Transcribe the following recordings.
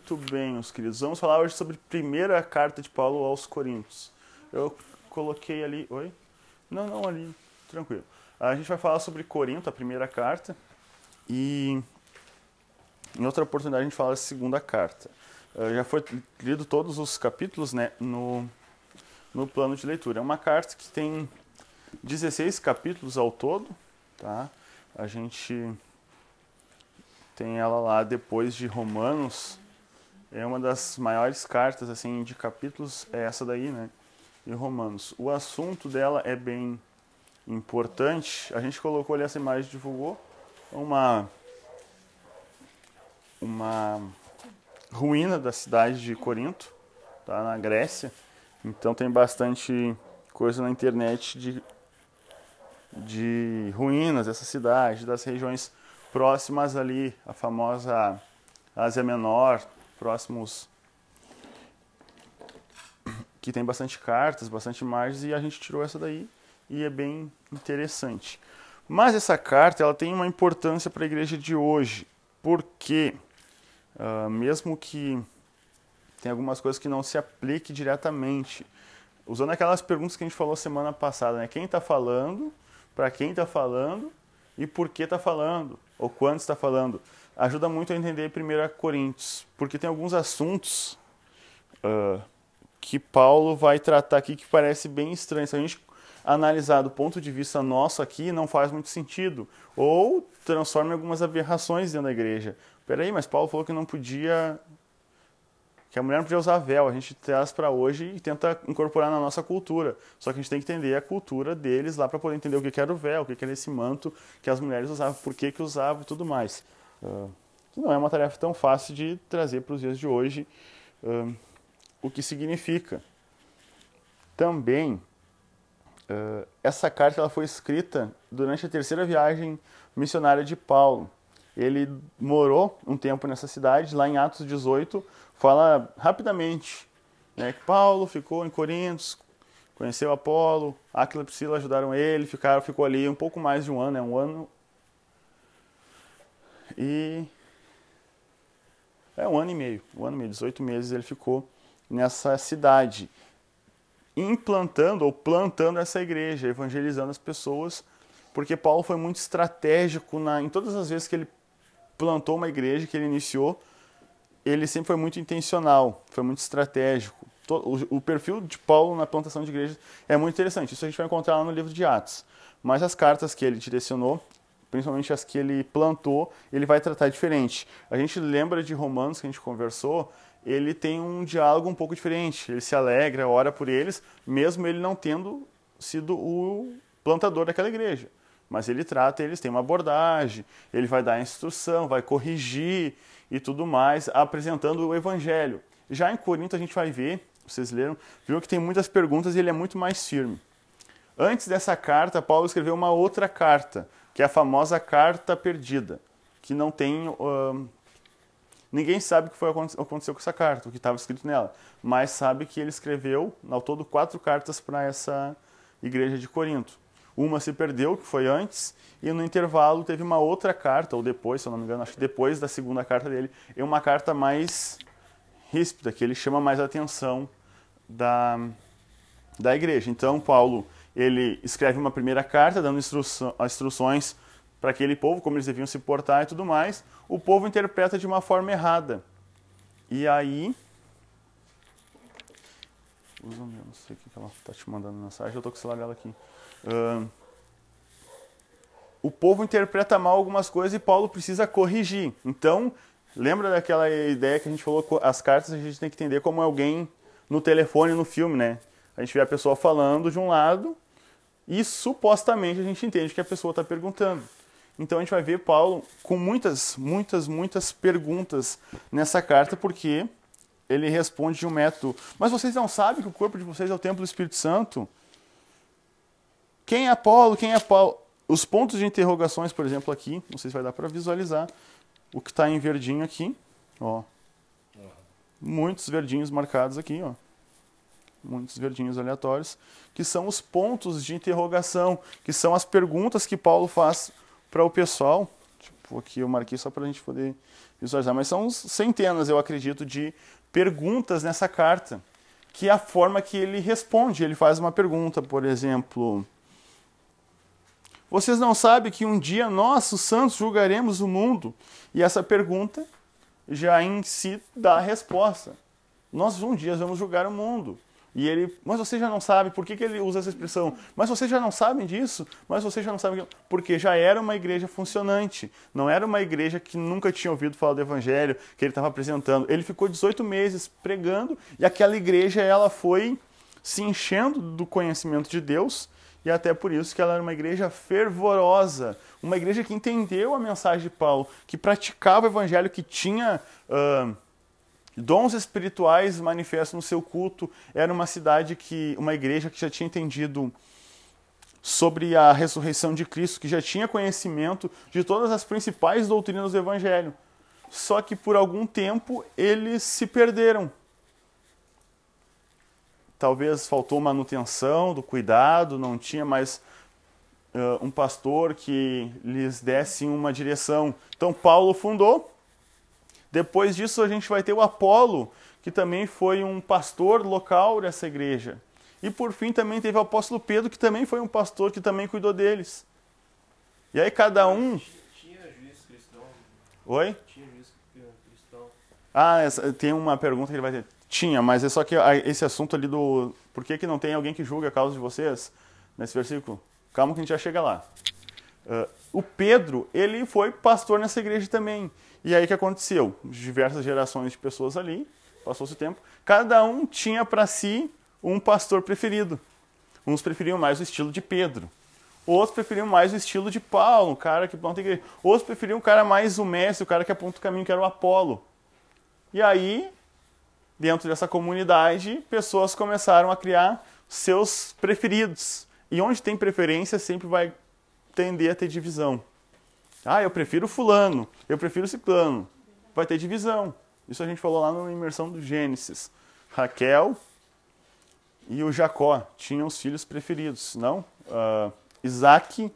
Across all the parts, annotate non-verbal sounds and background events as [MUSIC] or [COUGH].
Muito bem, meus queridos. Vamos falar hoje sobre a primeira carta de Paulo aos Coríntios. Eu coloquei ali. Oi? Não, não, ali. Tranquilo. A gente vai falar sobre Corinto, a primeira carta. E em outra oportunidade a gente fala da segunda carta. Uh, já foi lido todos os capítulos né, no, no plano de leitura. É uma carta que tem 16 capítulos ao todo. Tá? A gente tem ela lá depois de Romanos. É uma das maiores cartas assim de capítulos é essa daí, né? Em Romanos. O assunto dela é bem importante. A gente colocou ali essa imagem, divulgou uma uma ruína da cidade de Corinto, tá na Grécia. Então tem bastante coisa na internet de de ruínas dessa cidade, das regiões próximas ali, a famosa Ásia Menor, próximos que tem bastante cartas, bastante imagens e a gente tirou essa daí e é bem interessante. Mas essa carta ela tem uma importância para a igreja de hoje, porque uh, mesmo que tem algumas coisas que não se aplique diretamente, usando aquelas perguntas que a gente falou semana passada, né? Quem está falando, para quem está falando e por que está falando ou quando está falando, ajuda muito a entender 1 Coríntios, porque tem alguns assuntos uh, que Paulo vai tratar aqui que parece bem estranho. Se a gente analisar do ponto de vista nosso aqui, não faz muito sentido. Ou transforma em algumas aberrações dentro da igreja. Peraí, mas Paulo falou que não podia. que a mulher não podia usar véu. A gente traz para hoje e tenta incorporar na nossa cultura. Só que a gente tem que entender a cultura deles lá para poder entender o que era o véu, o que era esse manto que as mulheres usavam, por que, que usavam e tudo mais. Uh, que não é uma tarefa tão fácil de trazer para os dias de hoje. Uh, o que significa. Também, uh, essa carta ela foi escrita durante a terceira viagem missionária de Paulo. Ele morou um tempo nessa cidade, lá em Atos 18, fala rapidamente né, que Paulo ficou em Corinto, conheceu Apolo, Aquila e Priscila ajudaram ele, ficaram, ficou ali um pouco mais de um ano, né, um ano. E é um ano e meio, um ano e meio, 18 meses ele ficou nessa cidade, implantando ou plantando essa igreja, evangelizando as pessoas, porque Paulo foi muito estratégico na, em todas as vezes que ele plantou uma igreja, que ele iniciou, ele sempre foi muito intencional, foi muito estratégico. O perfil de Paulo na plantação de igrejas é muito interessante. Isso a gente vai encontrar lá no livro de Atos. Mas as cartas que ele direcionou, principalmente as que ele plantou, ele vai tratar diferente. A gente lembra de Romanos que a gente conversou, ele tem um diálogo um pouco diferente. Ele se alegra, ora por eles, mesmo ele não tendo sido o plantador daquela igreja. Mas ele trata eles, tem uma abordagem, ele vai dar instrução, vai corrigir e tudo mais, apresentando o evangelho. Já em Corinto a gente vai ver, vocês leram, viu que tem muitas perguntas e ele é muito mais firme. Antes dessa carta, Paulo escreveu uma outra carta, que é a famosa carta perdida, que não tem uh, Ninguém sabe o que foi aconteceu com essa carta, o que estava escrito nela, mas sabe que ele escreveu, ao todo, quatro cartas para essa igreja de Corinto. Uma se perdeu, que foi antes, e no intervalo teve uma outra carta, ou depois, se eu não me engano, acho que depois da segunda carta dele, é uma carta mais ríspida, que ele chama mais a atenção da, da igreja. Então, Paulo, ele escreve uma primeira carta, dando instrução, instruções para aquele povo, como eles deviam se portar e tudo mais, o povo interpreta de uma forma errada. E aí. Usa meu, não sei o que ela está te mandando mensagem, eu estou com o celular dela aqui. Uh, o povo interpreta mal algumas coisas e Paulo precisa corrigir. Então, lembra daquela ideia que a gente falou, as cartas a gente tem que entender como alguém no telefone, no filme, né? A gente vê a pessoa falando de um lado e supostamente a gente entende que a pessoa está perguntando. Então a gente vai ver Paulo com muitas, muitas, muitas perguntas nessa carta, porque ele responde de um método. Mas vocês não sabem que o corpo de vocês é o templo do Espírito Santo? Quem é Paulo? Quem é Paulo? Os pontos de interrogações, por exemplo, aqui, não sei se vai dar para visualizar, o que está em verdinho aqui, ó. Muitos verdinhos marcados aqui, ó. Muitos verdinhos aleatórios, que são os pontos de interrogação, que são as perguntas que Paulo faz para o pessoal. Eu aqui eu marquei só para a gente poder visualizar, mas são centenas, eu acredito, de perguntas nessa carta, que é a forma que ele responde. Ele faz uma pergunta, por exemplo. Vocês não sabem que um dia nós, os santos, julgaremos o mundo? E essa pergunta já em si dá a resposta. Nós um dia vamos julgar o mundo. E ele, mas você já não sabe, por que, que ele usa essa expressão? Mas vocês já não sabem disso? Mas vocês já não sabem. Porque já era uma igreja funcionante. Não era uma igreja que nunca tinha ouvido falar do evangelho, que ele estava apresentando. Ele ficou 18 meses pregando e aquela igreja ela foi se enchendo do conhecimento de Deus e até por isso que ela era uma igreja fervorosa, uma igreja que entendeu a mensagem de Paulo, que praticava o evangelho, que tinha. Uh, dons espirituais manifestos no seu culto. Era uma cidade que, uma igreja que já tinha entendido sobre a ressurreição de Cristo, que já tinha conhecimento de todas as principais doutrinas do Evangelho. Só que por algum tempo eles se perderam. Talvez faltou manutenção do cuidado, não tinha mais uh, um pastor que lhes desse uma direção. Então Paulo fundou depois disso, a gente vai ter o Apolo, que também foi um pastor local dessa igreja. E por fim, também teve o apóstolo Pedro, que também foi um pastor que também cuidou deles. E aí, cada um. Tinha juiz cristão. Oi? Tinha juiz cristão. Ah, essa, tem uma pergunta que ele vai ter. Tinha, mas é só que esse assunto ali do. Por que, que não tem alguém que julga a causa de vocês? Nesse versículo? Calma que a gente já chega lá. Uh, o Pedro, ele foi pastor nessa igreja também. E aí o que aconteceu? Diversas gerações de pessoas ali, passou-se o tempo, cada um tinha para si um pastor preferido. Uns preferiam mais o estilo de Pedro. Outros preferiam mais o estilo de Paulo, um cara que planta igreja. Outros preferiam um cara mais o mestre, o cara que aponta o caminho, que era o Apolo. E aí, dentro dessa comunidade, pessoas começaram a criar seus preferidos. E onde tem preferência, sempre vai tender a ter divisão. Ah, eu prefiro fulano, eu prefiro ciclano. Vai ter divisão. Isso a gente falou lá na imersão do Gênesis. Raquel e o Jacó tinham os filhos preferidos, não? Uh, Isaac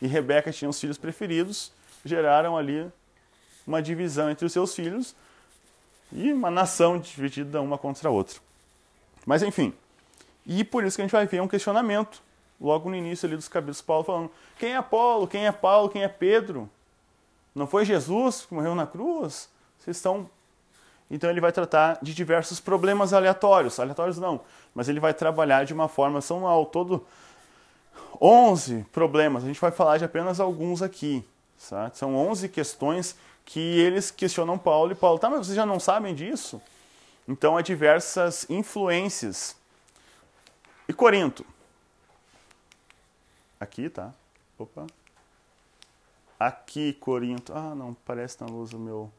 e Rebeca tinham os filhos preferidos, geraram ali uma divisão entre os seus filhos e uma nação dividida uma contra a outra. Mas enfim, e por isso que a gente vai ver um questionamento logo no início ali dos capítulos, Paulo falando: quem é Apolo, quem é Paulo, quem é Pedro? Não foi Jesus que morreu na cruz? Vocês estão. Então ele vai tratar de diversos problemas aleatórios. Aleatórios não, mas ele vai trabalhar de uma forma. São ao todo 11 problemas. A gente vai falar de apenas alguns aqui. Certo? São 11 questões que eles questionam Paulo e Paulo. Tá, mas vocês já não sabem disso? Então há diversas influências. E Corinto? Aqui, tá? Opa. Aqui, Corinto. Ah, não, parece na luz o meu.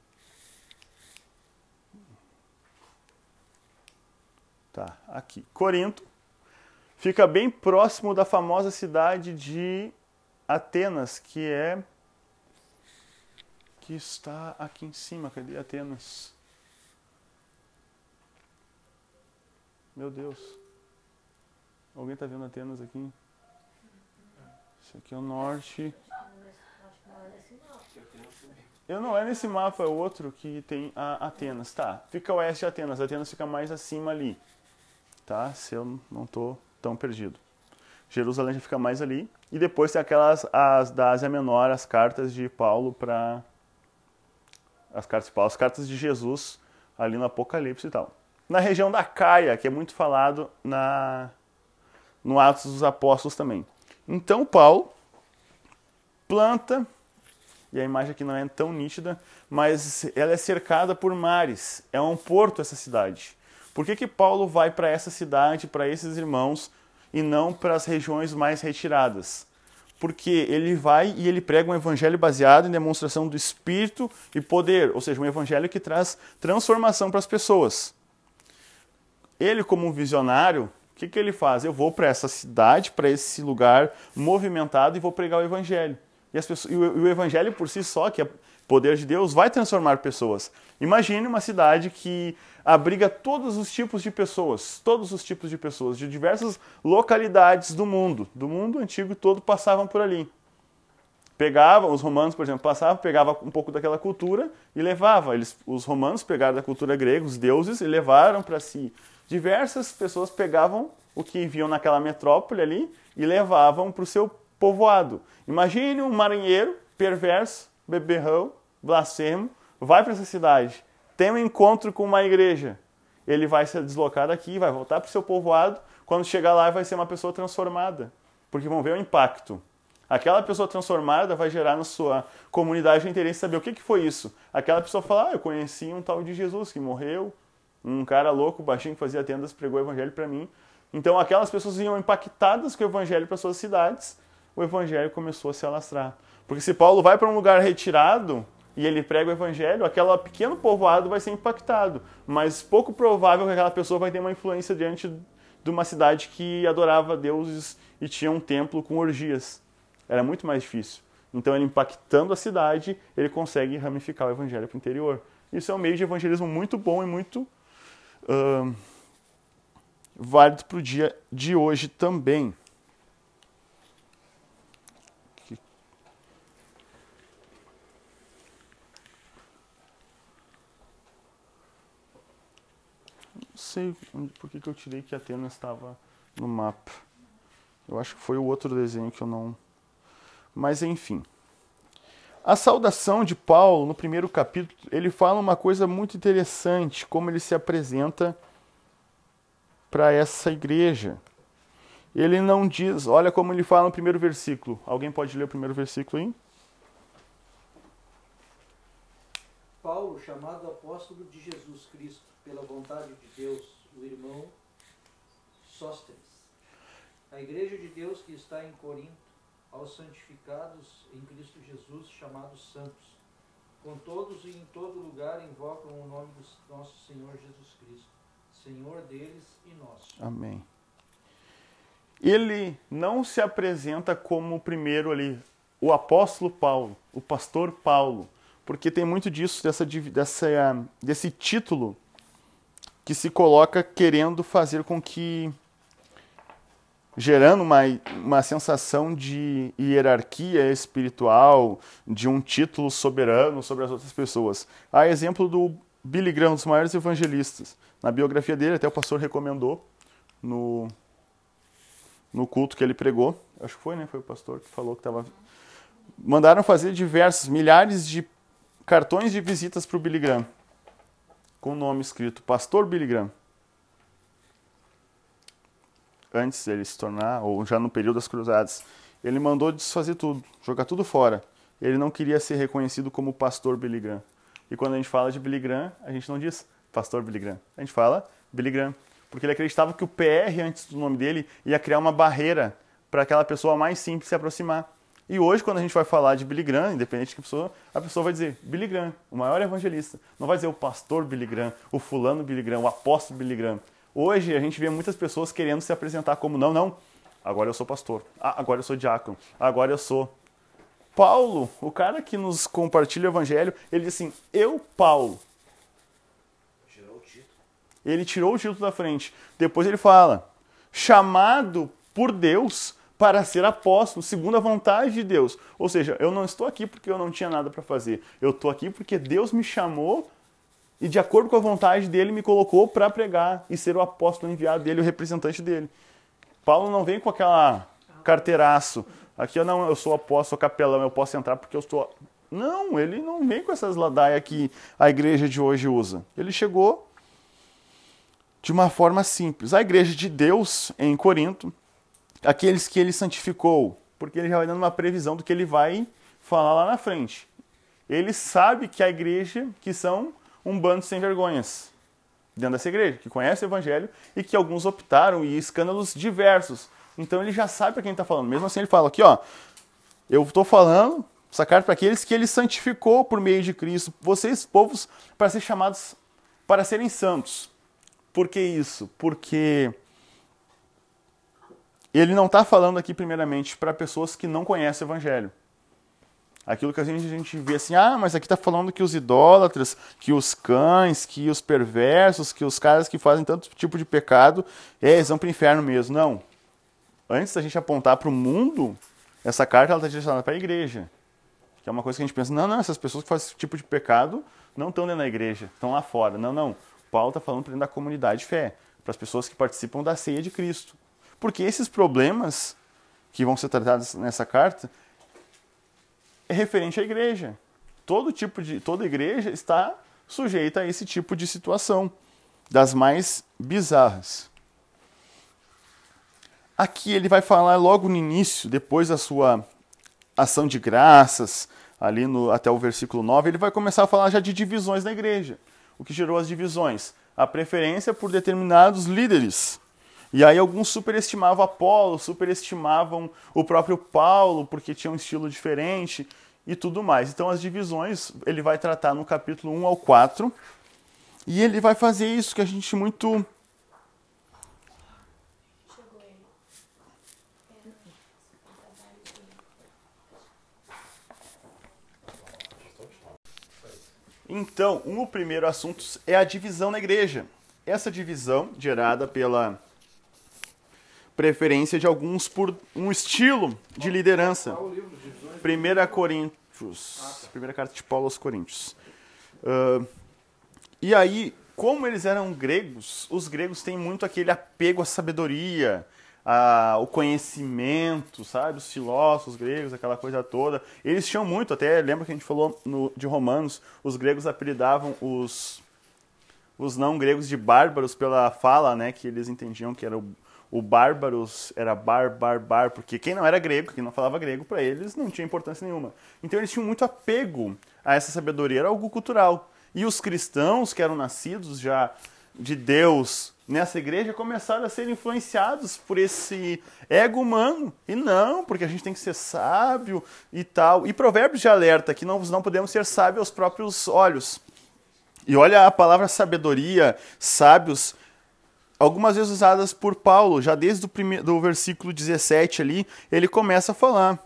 Tá, aqui. Corinto fica bem próximo da famosa cidade de Atenas, que é que está aqui em cima. Cadê Atenas? Meu Deus. Alguém está vendo Atenas aqui? Esse aqui é o norte. Eu não é nesse mapa, é outro que tem a Atenas. Tá, fica oeste de Atenas. Atenas fica mais acima ali. Tá? Se eu não estou tão perdido. Jerusalém já fica mais ali. E depois tem aquelas as da Ásia Menor, as cartas de Paulo para as cartas de Paulo, as cartas de Jesus ali no Apocalipse e tal. Na região da Caia, que é muito falado na no Atos dos Apóstolos também. Então Paulo planta, e a imagem aqui não é tão nítida, mas ela é cercada por mares. É um porto essa cidade. Por que, que Paulo vai para essa cidade, para esses irmãos, e não para as regiões mais retiradas? Porque ele vai e ele prega um evangelho baseado em demonstração do Espírito e poder, ou seja, um evangelho que traz transformação para as pessoas. Ele, como um visionário, que, que ele faz? Eu vou para essa cidade, para esse lugar movimentado e vou pregar o evangelho. E, as pessoas, e, o, e o evangelho por si só, que é poder de Deus, vai transformar pessoas. Imagine uma cidade que abriga todos os tipos de pessoas, todos os tipos de pessoas, de diversas localidades do mundo. Do mundo antigo todo passavam por ali. pegavam, os romanos, por exemplo, passavam, pegavam um pouco daquela cultura e levava. Eles, os romanos pegaram da cultura grega, os deuses, e levaram para si. Diversas pessoas pegavam o que viam naquela metrópole ali e levavam para o seu povoado. Imagine um marinheiro perverso, beberrão, blasfemo, vai para essa cidade, tem um encontro com uma igreja. Ele vai se deslocar daqui, vai voltar para o seu povoado. Quando chegar lá, vai ser uma pessoa transformada, porque vão ver o impacto. Aquela pessoa transformada vai gerar na sua comunidade o interesse em saber o que, que foi isso. Aquela pessoa fala, ah, eu conheci um tal de Jesus que morreu, um cara louco, baixinho que fazia tendas, pregou o evangelho para mim. Então aquelas pessoas iam impactadas com o evangelho para suas cidades, o evangelho começou a se alastrar. Porque se Paulo vai para um lugar retirado e ele prega o evangelho, aquele pequeno povoado vai ser impactado, mas pouco provável que aquela pessoa vai ter uma influência diante de uma cidade que adorava deuses e tinha um templo com orgias. Era muito mais difícil. Então, ele impactando a cidade, ele consegue ramificar o evangelho para o interior. Isso é um meio de evangelismo muito bom e muito uh, válido para o dia de hoje também. Não sei por que, que eu tirei que Atenas estava no mapa. Eu acho que foi o outro desenho que eu não. Mas enfim. A saudação de Paulo, no primeiro capítulo, ele fala uma coisa muito interessante, como ele se apresenta para essa igreja. Ele não diz, olha como ele fala no primeiro versículo. Alguém pode ler o primeiro versículo aí? Paulo, chamado apóstolo de Jesus Cristo, pela vontade de Deus, o irmão Sóstenes. A igreja de Deus que está em Corinto, aos santificados em Cristo Jesus, chamados santos. Com todos e em todo lugar invocam o nome do nosso Senhor Jesus Cristo, Senhor deles e nosso. Amém. Ele não se apresenta como o primeiro ali, o apóstolo Paulo, o pastor Paulo, porque tem muito disso, dessa, dessa, desse título que se coloca querendo fazer com que gerando uma, uma sensação de hierarquia espiritual, de um título soberano sobre as outras pessoas. Há exemplo do Billy Graham, um dos maiores evangelistas. Na biografia dele, até o pastor recomendou no, no culto que ele pregou. Acho que foi, né? Foi o pastor que falou que estava. Mandaram fazer diversos, milhares de cartões de visitas para o Billy Graham, com o nome escrito Pastor Billy Graham antes dele se tornar, ou já no período das cruzadas, ele mandou desfazer tudo, jogar tudo fora. Ele não queria ser reconhecido como pastor Billy Graham. E quando a gente fala de Billy Graham, a gente não diz pastor Billy Graham. A gente fala Billy Graham. Porque ele acreditava que o PR antes do nome dele ia criar uma barreira para aquela pessoa mais simples se aproximar. E hoje, quando a gente vai falar de Billy Graham, independente da pessoa, a pessoa vai dizer Billy Graham, o maior evangelista. Não vai dizer o pastor Billy Graham, o fulano Billy Graham, o apóstolo Billy Graham. Hoje a gente vê muitas pessoas querendo se apresentar como não, não. Agora eu sou pastor. Ah, agora eu sou diácono. Agora eu sou. Paulo, o cara que nos compartilha o evangelho, ele diz assim: Eu, Paulo. Tirou o título. Ele tirou o título da frente. Depois ele fala: chamado por Deus para ser apóstolo, segundo a vontade de Deus. Ou seja, eu não estou aqui porque eu não tinha nada para fazer. Eu estou aqui porque Deus me chamou e de acordo com a vontade dele me colocou para pregar e ser o apóstolo enviado dele, o representante dele. Paulo não vem com aquela carteiraço. Aqui eu não, eu sou apóstolo, sou capelão, eu posso entrar porque eu estou. Não, ele não vem com essas ladaias que a igreja de hoje usa. Ele chegou de uma forma simples. A igreja de Deus em Corinto, aqueles que ele santificou, porque ele já vai dando uma previsão do que ele vai falar lá na frente. Ele sabe que a igreja, que são um bando sem vergonhas dentro dessa igreja, que conhece o evangelho e que alguns optaram e escândalos diversos. Então ele já sabe para quem está falando. Mesmo assim ele fala aqui, ó, eu estou falando essa carta para aqueles que ele santificou por meio de Cristo, vocês povos para ser chamados para serem santos. Por que isso? Porque ele não está falando aqui primeiramente para pessoas que não conhecem o evangelho. Aquilo que a gente, a gente vê assim, ah, mas aqui está falando que os idólatras, que os cães, que os perversos, que os caras que fazem tanto tipo de pecado, é, eles vão para o inferno mesmo. Não. Antes da gente apontar para o mundo, essa carta está direcionada para a igreja. Que é uma coisa que a gente pensa, não, não, essas pessoas que fazem esse tipo de pecado não estão dentro da igreja, estão lá fora. Não, não. Paulo está falando para dentro da comunidade de fé, para as pessoas que participam da ceia de Cristo. Porque esses problemas que vão ser tratados nessa carta é referente à igreja. Todo tipo de toda igreja está sujeita a esse tipo de situação, das mais bizarras. Aqui ele vai falar logo no início, depois da sua ação de graças, ali no, até o versículo 9, ele vai começar a falar já de divisões na igreja. O que gerou as divisões? A preferência por determinados líderes. E aí alguns superestimavam Apolo, superestimavam o próprio Paulo, porque tinha um estilo diferente e tudo mais. Então as divisões ele vai tratar no capítulo 1 ao 4. E ele vai fazer isso que a gente muito Então, um, o primeiro assunto é a divisão na igreja. Essa divisão, gerada pela preferência de alguns por um estilo de liderança. 1 Coríntios, primeira carta de Paulo aos Coríntios. Uh, e aí, como eles eram gregos, os gregos têm muito aquele apego à sabedoria, a, o conhecimento, sabe? Os filósofos gregos, aquela coisa toda. Eles tinham muito, até lembra que a gente falou no, de Romanos, os gregos apelidavam os, os não gregos de bárbaros pela fala, né? Que eles entendiam que era o, o bárbaros, era bar, bar, bar, porque quem não era grego, quem não falava grego, para eles não tinha importância nenhuma. Então eles tinham muito apego a essa sabedoria, era algo cultural. E os cristãos que eram nascidos já de Deus nessa igreja começaram a ser influenciados por esse ego humano. E não, porque a gente tem que ser sábio e tal. E Provérbios de alerta que não, não podemos ser sábios aos próprios olhos. E olha a palavra sabedoria, sábios, algumas vezes usadas por Paulo, já desde o do versículo 17 ali, ele começa a falar.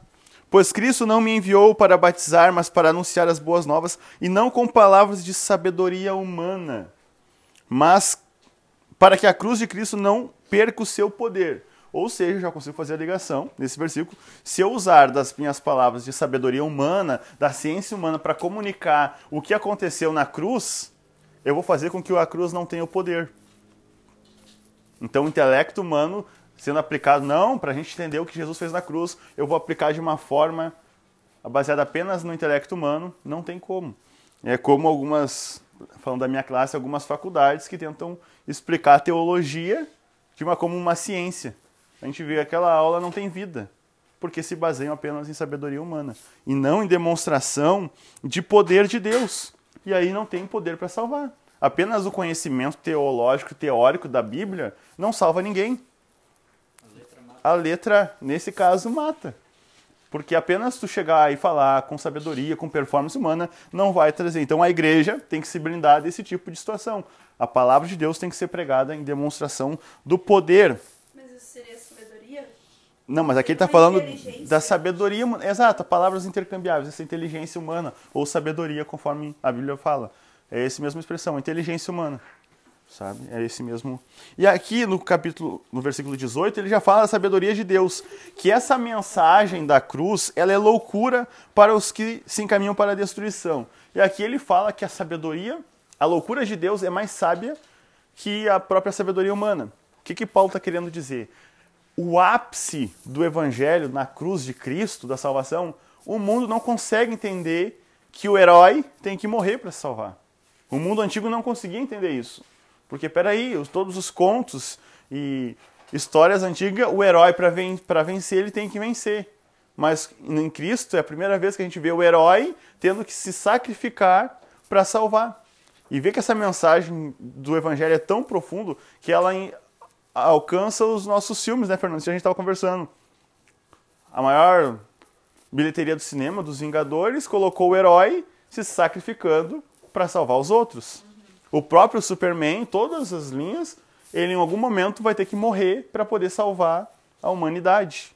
Pois Cristo não me enviou para batizar, mas para anunciar as boas novas, e não com palavras de sabedoria humana, mas para que a cruz de Cristo não perca o seu poder. Ou seja, já consigo fazer a ligação nesse versículo. Se eu usar das minhas palavras de sabedoria humana, da ciência humana, para comunicar o que aconteceu na cruz, eu vou fazer com que a cruz não tenha o poder. Então, o intelecto humano sendo aplicado, não, para a gente entender o que Jesus fez na cruz, eu vou aplicar de uma forma baseada apenas no intelecto humano, não tem como. É como algumas falando da minha classe, algumas faculdades que tentam explicar a teologia de uma, como uma ciência. A gente vê que aquela aula não tem vida, porque se baseiam apenas em sabedoria humana e não em demonstração de poder de Deus. E aí não tem poder para salvar. Apenas o conhecimento teológico, teórico da Bíblia não salva ninguém. A letra, nesse caso, mata. Porque apenas tu chegar e falar com sabedoria, com performance humana, não vai trazer. Então a igreja tem que se blindar desse tipo de situação. A palavra de Deus tem que ser pregada em demonstração do poder. Mas isso seria sabedoria? Não, mas aqui ele está falando da sabedoria. Exato, palavras intercambiáveis, essa inteligência humana, ou sabedoria, conforme a Bíblia fala. É essa mesma expressão, inteligência humana sabe? É esse mesmo. E aqui no capítulo, no versículo 18, ele já fala da sabedoria de Deus, que essa mensagem da cruz, ela é loucura para os que se encaminham para a destruição. E aqui ele fala que a sabedoria, a loucura de Deus é mais sábia que a própria sabedoria humana. O que que Paulo está querendo dizer? O ápice do evangelho na cruz de Cristo, da salvação, o mundo não consegue entender que o herói tem que morrer para salvar. O mundo antigo não conseguia entender isso. Porque, peraí, todos os contos e histórias antigas, o herói, para ven vencer, ele tem que vencer. Mas em Cristo é a primeira vez que a gente vê o herói tendo que se sacrificar para salvar. E ver que essa mensagem do Evangelho é tão profundo que ela alcança os nossos filmes, né, Fernando? Isso a gente estava conversando. A maior bilheteria do cinema, dos Vingadores, colocou o herói se sacrificando para salvar os outros. O próprio Superman, todas as linhas, ele em algum momento vai ter que morrer para poder salvar a humanidade.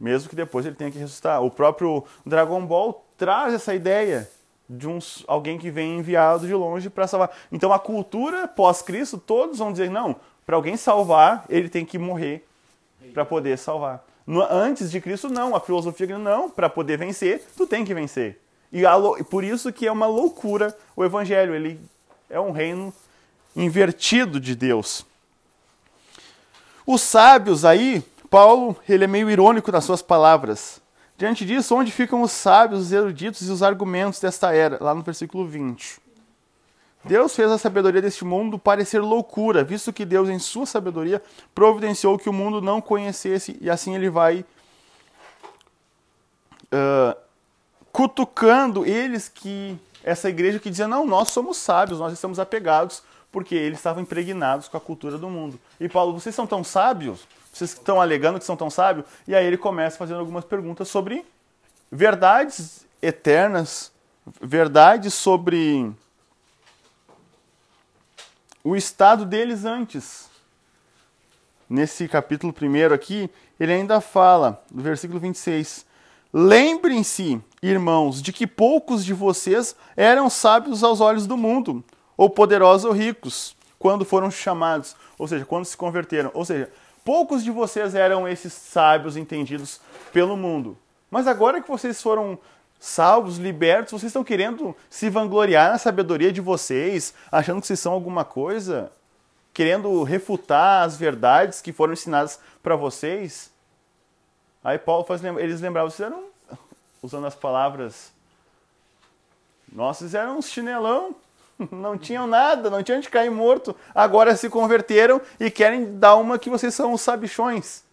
Mesmo que depois ele tenha que ressuscitar. O próprio Dragon Ball traz essa ideia de um, alguém que vem enviado de longe para salvar. Então a cultura pós-Cristo, todos vão dizer: não, para alguém salvar, ele tem que morrer para poder salvar. No, antes de Cristo, não. A filosofia não. Para poder vencer, tu tem que vencer. E por isso que é uma loucura o evangelho. Ele é um reino invertido de Deus. Os sábios aí, Paulo, ele é meio irônico nas suas palavras. Diante disso, onde ficam os sábios, os eruditos e os argumentos desta era? Lá no versículo 20. Deus fez a sabedoria deste mundo parecer loucura, visto que Deus, em sua sabedoria, providenciou que o mundo não conhecesse, e assim ele vai uh, cutucando eles que essa igreja que dizia: não, nós somos sábios, nós estamos apegados, porque eles estavam impregnados com a cultura do mundo. E Paulo, vocês são tão sábios? Vocês estão alegando que são tão sábios? E aí ele começa fazendo algumas perguntas sobre verdades eternas, verdades sobre o estado deles antes. Nesse capítulo primeiro aqui, ele ainda fala, no versículo 26, Lembrem-se, irmãos, de que poucos de vocês eram sábios aos olhos do mundo, ou poderosos ou ricos, quando foram chamados, ou seja, quando se converteram. Ou seja, poucos de vocês eram esses sábios entendidos pelo mundo. Mas agora que vocês foram salvos, libertos, vocês estão querendo se vangloriar na sabedoria de vocês, achando que vocês são alguma coisa, querendo refutar as verdades que foram ensinadas para vocês. Aí Paulo faz eles lembravam, vocês eram usando as palavras nossos eram uns chinelão, [LAUGHS] não tinham nada, não tinham de cair morto. Agora se converteram e querem dar uma que vocês são os sabichões.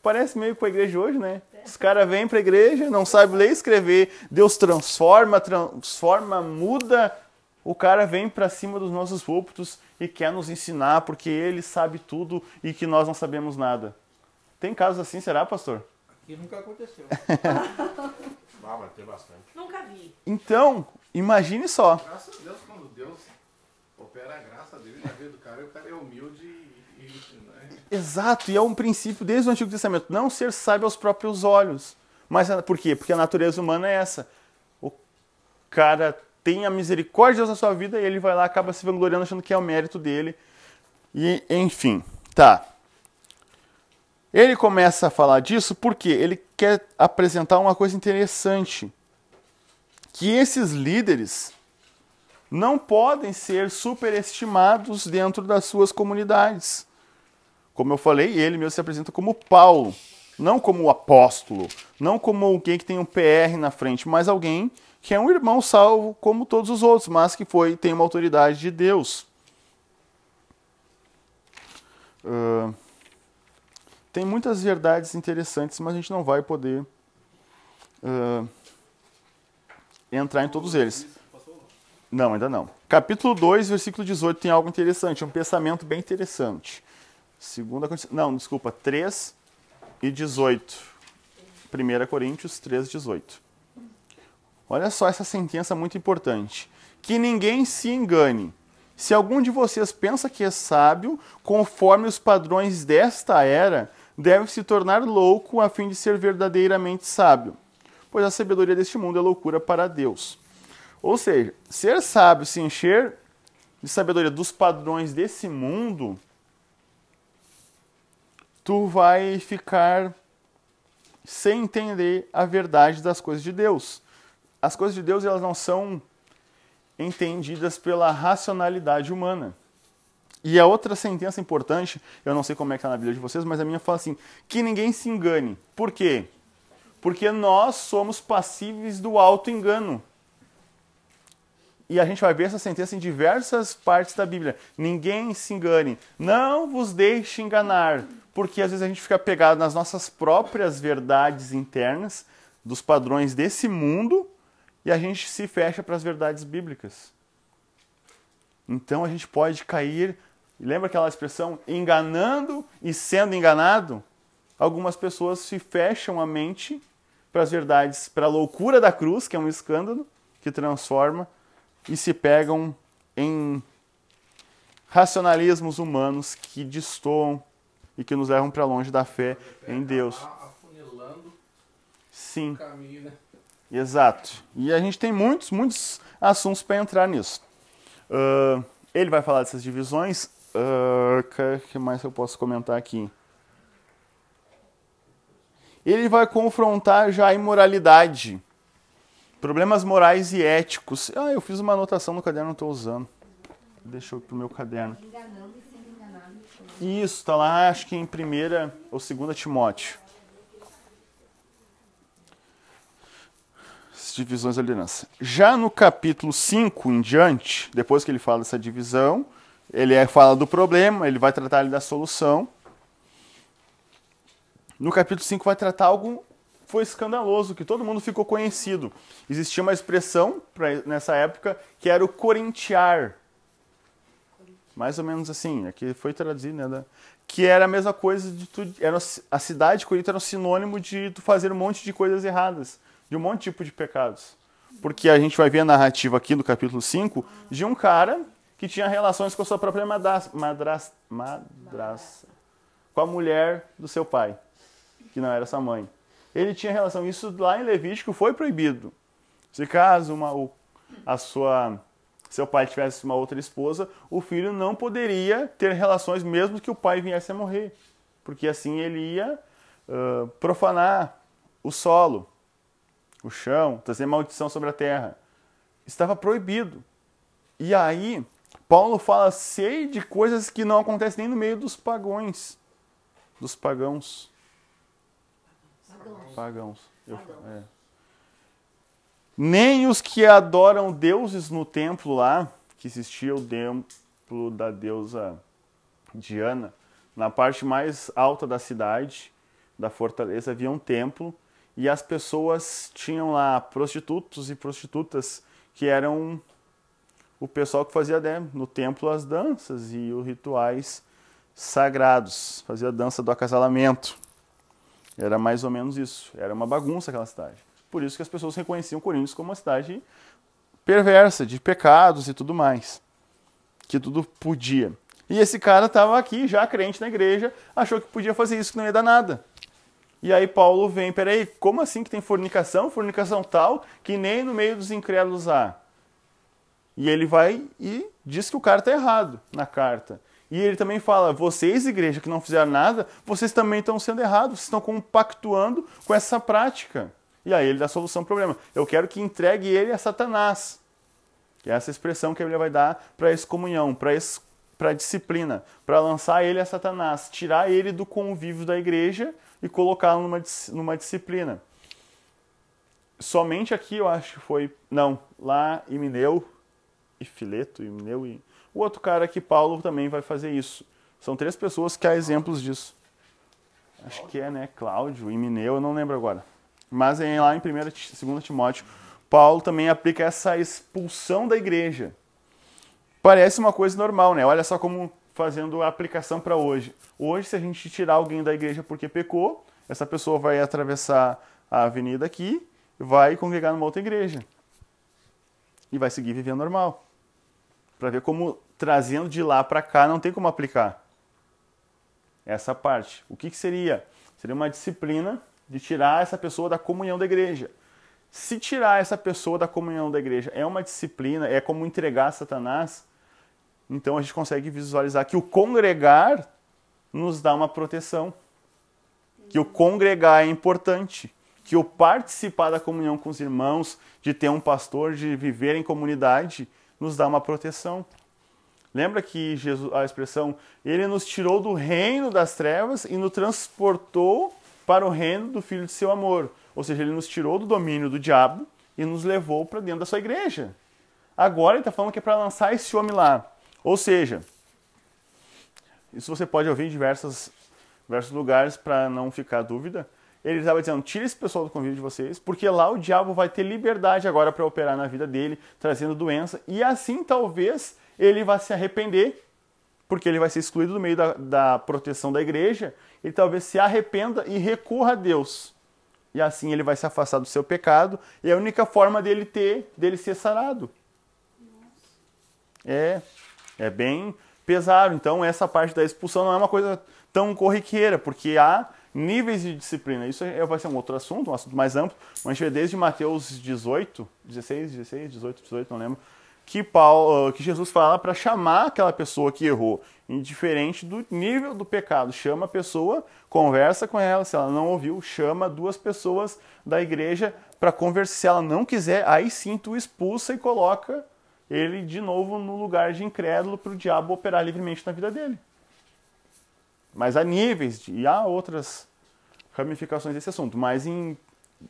Parece meio com a igreja hoje, né? Os caras vêm para a igreja, não sabem ler e escrever, Deus transforma, transforma, muda. O cara vem para cima dos nossos púlpitos e quer nos ensinar porque ele sabe tudo e que nós não sabemos nada. Tem casos assim, será, pastor? Aqui nunca aconteceu. [LAUGHS] ah, mas tem bastante. Nunca vi. Então, imagine só. Graças a Deus, quando Deus opera a graça dele na vida do cara, o cara é humilde Exato, e é um princípio desde o Antigo Testamento, não ser sábio aos próprios olhos. Mas por quê? Porque a natureza humana é essa. O cara tem a misericórdia de Deus na sua vida e ele vai lá acaba se vangloriando achando que é o mérito dele. E enfim, tá. Ele começa a falar disso porque ele quer apresentar uma coisa interessante. Que esses líderes não podem ser superestimados dentro das suas comunidades. Como eu falei, ele mesmo se apresenta como Paulo, não como o apóstolo, não como alguém que tem um PR na frente, mas alguém que é um irmão salvo como todos os outros, mas que foi tem uma autoridade de Deus. Uh, tem muitas verdades interessantes, mas a gente não vai poder uh, entrar em todos eles. Não, ainda não. Capítulo 2, versículo 18 tem algo interessante, um pensamento bem interessante. Segunda Não, desculpa, 3 e 18. 1 Coríntios 3, 18. Olha só essa sentença muito importante. Que ninguém se engane. Se algum de vocês pensa que é sábio, conforme os padrões desta era, deve se tornar louco a fim de ser verdadeiramente sábio. Pois a sabedoria deste mundo é loucura para Deus. Ou seja, ser sábio, se encher de sabedoria dos padrões desse mundo, tu vai ficar sem entender a verdade das coisas de Deus. As coisas de Deus elas não são entendidas pela racionalidade humana. E a outra sentença importante, eu não sei como é que está na Bíblia de vocês, mas a minha fala assim: que ninguém se engane. Por quê? Porque nós somos passíveis do auto-engano. E a gente vai ver essa sentença em diversas partes da Bíblia. Ninguém se engane. Não vos deixe enganar porque às vezes a gente fica pegado nas nossas próprias verdades internas, dos padrões desse mundo, e a gente se fecha para as verdades bíblicas. Então a gente pode cair, lembra aquela expressão, enganando e sendo enganado? Algumas pessoas se fecham a mente para as verdades, para a loucura da cruz, que é um escândalo que transforma, e se pegam em racionalismos humanos que destoam e que nos levam para longe da fé em Deus. Sim. Né? Exato. E a gente tem muitos, muitos assuntos para entrar nisso. Uh, ele vai falar dessas divisões. O uh, que mais eu posso comentar aqui? ele vai confrontar já a imoralidade, problemas morais e éticos. Ah, eu fiz uma anotação no caderno, não estou usando. Deixa eu pro meu caderno. Isso, está lá, acho que em primeira ou segunda Timóteo. Divisões da liderança. Já no capítulo 5 em diante, depois que ele fala dessa divisão, ele é- fala do problema, ele vai tratar ali da solução. No capítulo 5 vai tratar algo foi escandaloso, que todo mundo ficou conhecido. Existia uma expressão pra, nessa época que era o corintiar. Mais ou menos assim, aqui foi traduzido, né? da- Que era a mesma coisa de tu. Era, a cidade de Corinto era um sinônimo de tu fazer um monte de coisas erradas, de um monte de tipo de pecados. Porque a gente vai ver a narrativa aqui no capítulo 5 de um cara que tinha relações com a sua própria madras- madras- madraça, com a mulher do seu pai, que não era sua mãe. Ele tinha relação, isso lá em Levítico foi proibido. Se caso uma, a sua seu pai tivesse uma outra esposa, o filho não poderia ter relações mesmo que o pai viesse a morrer, porque assim ele ia ah, profanar o solo, o chão, trazer maldição sobre a terra. Estava proibido. E aí, Paulo fala sei de coisas que não acontecem nem no meio dos pagões, dos pagãos. Pagãos. Pagãos. Eu- Pagãos. é. Nem os que adoram deuses no templo lá, que existia o templo da deusa Diana, na parte mais alta da cidade, da fortaleza, havia um templo e as pessoas tinham lá prostitutos e prostitutas que eram o pessoal que fazia no templo as danças e os rituais sagrados, fazia a dança do acasalamento. Era mais ou menos isso. Era uma bagunça aquela cidade. Por isso que as pessoas reconheciam Coríntios como uma cidade perversa, de pecados e tudo mais. Que tudo podia. E esse cara estava aqui, já crente na igreja, achou que podia fazer isso, que não ia dar nada. E aí Paulo vem, peraí, como assim que tem fornicação? Fornicação tal que nem no meio dos incrédulos há. E ele vai e diz que o cara está errado na carta. E ele também fala: vocês, igreja, que não fizeram nada, vocês também estão sendo errados, vocês estão compactuando com essa prática. E aí ele dá a solução ao problema. Eu quero que entregue ele a Satanás. Que é essa expressão que Bíblia vai dar para excomunhão, para a disciplina, para lançar ele a Satanás, tirar ele do convívio da igreja e colocá-lo numa, numa disciplina. Somente aqui eu acho que foi. Não, lá em Mineu e Fileto, e Mineu e. O outro cara que Paulo também vai fazer isso. São três pessoas que há exemplos disso. Acho que é, né? Cláudio e Mineu, eu não lembro agora. Mas é lá em 1 e 2 Timóteo, Paulo também aplica essa expulsão da igreja. Parece uma coisa normal, né? Olha só como fazendo a aplicação para hoje. Hoje, se a gente tirar alguém da igreja porque pecou, essa pessoa vai atravessar a avenida aqui, vai congregar numa outra igreja. E vai seguir vivendo normal. Para ver como trazendo de lá para cá não tem como aplicar essa parte. O que, que seria? Seria uma disciplina de tirar essa pessoa da comunhão da igreja. Se tirar essa pessoa da comunhão da igreja é uma disciplina, é como entregar a Satanás, então a gente consegue visualizar que o congregar nos dá uma proteção. Que o congregar é importante. Que o participar da comunhão com os irmãos, de ter um pastor, de viver em comunidade, nos dá uma proteção. Lembra que Jesus, a expressão, ele nos tirou do reino das trevas e nos transportou para o reino do Filho de seu amor. Ou seja, ele nos tirou do domínio do diabo e nos levou para dentro da sua igreja. Agora ele está falando que é para lançar esse homem lá. Ou seja, isso você pode ouvir em diversos, diversos lugares para não ficar dúvida. Ele estava dizendo: tira esse pessoal do convívio de vocês, porque lá o diabo vai ter liberdade agora para operar na vida dele, trazendo doença, e assim talvez ele vá se arrepender, porque ele vai ser excluído do meio da, da proteção da igreja, ele talvez se arrependa e recorra a Deus. E assim ele vai se afastar do seu pecado, e é a única forma dele ter, dele ser sarado. É, é bem pesado. Então, essa parte da expulsão não é uma coisa tão corriqueira, porque há níveis de disciplina. Isso é- vai ser um outro assunto, um assunto mais amplo. Mas a gente vê desde Mateus 18, 16, 16, 18, 18, não lembro. que, Paulo, que Jesus fala para chamar aquela pessoa que errou, indiferente do nível do pecado. Chama a pessoa, conversa com ela, se ela não ouviu, chama duas pessoas da igreja para conversar. Se ela não quiser, aí sim tu expulsa e coloca ele de novo no lugar de incrédulo para o diabo operar livremente na vida dele. Mas há níveis de, e há outras ramificações desse assunto. Mas, em,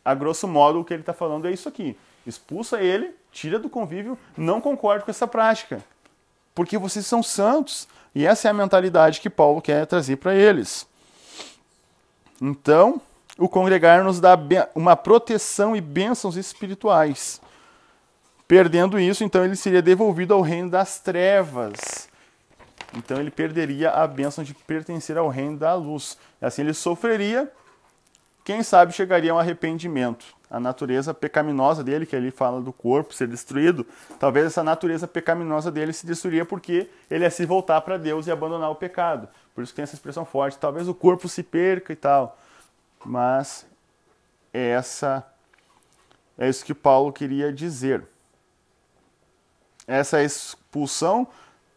a grosso modo, o que ele está falando é isso aqui. Expulsa ele, tira do convívio, não concordo com essa prática. Porque vocês são santos. E essa é a mentalidade que Paulo quer trazer para eles. Então, o congregar nos dá uma proteção e bênçãos espirituais. Perdendo isso, então ele seria devolvido ao reino das trevas. Então ele perderia a bênção de pertencer ao reino da luz. Assim ele sofreria, quem sabe chegaria um arrependimento. A natureza pecaminosa dele, que ele fala do corpo ser destruído, talvez essa natureza pecaminosa dele se destruiria porque ele ia se voltar para Deus e abandonar o pecado. Por isso tem essa expressão forte. Talvez o corpo se perca e tal. Mas essa é isso que Paulo queria dizer. Essa expulsão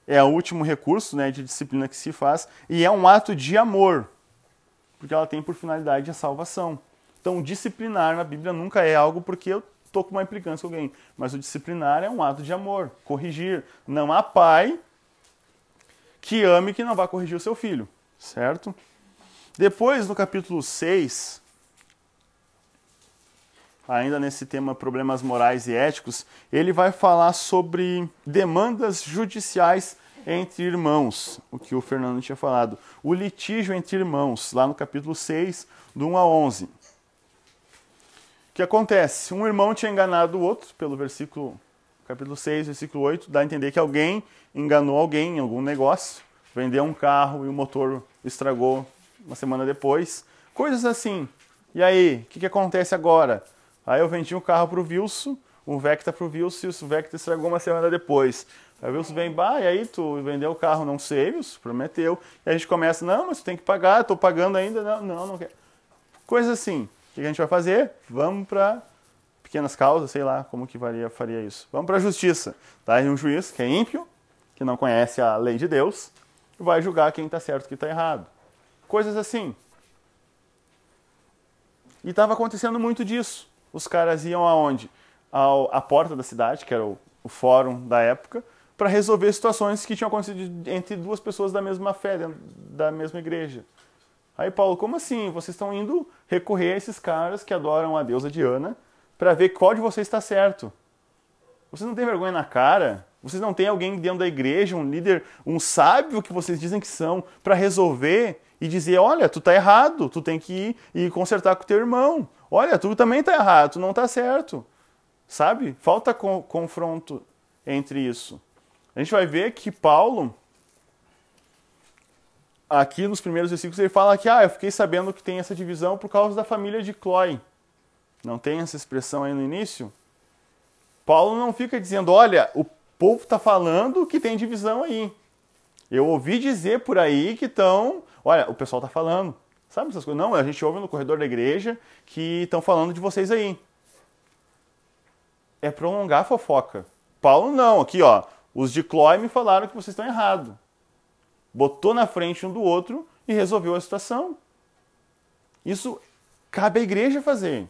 é o último recurso né, de disciplina que se faz e é um ato de amor, porque ela tem por finalidade a salvação. Então, disciplinar na Bíblia nunca é algo porque eu estou com uma implicância com alguém, mas o disciplinar é um ato de amor, corrigir. Não há pai que ame que não vá corrigir o seu filho, certo? Depois, no capítulo 6, ainda nesse tema problemas morais e éticos, ele vai falar sobre demandas judiciais entre irmãos, o que o Fernando tinha falado. O litígio entre irmãos, lá no capítulo 6, do 1 a 11. O que acontece? Um irmão tinha enganado o outro, pelo versículo, capítulo 6, versículo 8, dá a entender que alguém enganou alguém em algum negócio, vendeu um carro e o motor estragou uma semana depois. Coisas assim. E aí, o que, que acontece agora? Aí eu vendi um carro para o Wilson, um Vecta para o Wilson e o Vecta estragou uma semana depois. Aí o Wilson vem, bah, e aí tu vendeu o carro, não sei, Wilson, prometeu. E a gente começa, não, mas tu tem que pagar, estou pagando ainda, não, não, não quero. Coisa assim. O que a gente vai fazer? Vamos para pequenas causas, sei lá como que varia, faria isso. Vamos para a justiça. Tá? um juiz que é ímpio, que não conhece a lei de Deus, vai julgar quem está certo e quem está errado. Coisas assim. E estava acontecendo muito disso os caras iam aonde? Ao, à porta da cidade, que era o, o fórum da época, para resolver situações que tinham acontecido entre duas pessoas da mesma fé, da mesma igreja. Aí Paulo, como assim? Vocês estão indo recorrer a esses caras que adoram a deusa Diana para ver qual de vocês está certo. Vocês não têm vergonha na cara? Vocês não têm alguém dentro da igreja, um líder, um sábio que vocês dizem que são, para resolver e dizer: olha, tu tá errado, tu tem que ir e consertar com o teu irmão. Olha, tu também está errado, tu não está certo. Sabe? Falta co confronto entre isso. A gente vai ver que Paulo, aqui nos primeiros versículos, ele fala que ah, eu fiquei sabendo que tem essa divisão por causa da família de Clói. Não tem essa expressão aí no início? Paulo não fica dizendo, olha, o povo está falando que tem divisão aí. Eu ouvi dizer por aí que estão. Olha, o pessoal está falando. Sabe essas coisas? Não, a gente ouve no corredor da igreja que estão falando de vocês aí. É prolongar a fofoca. Paulo não, aqui ó, os de Clói me falaram que vocês estão errados. Botou na frente um do outro e resolveu a situação. Isso cabe à igreja fazer.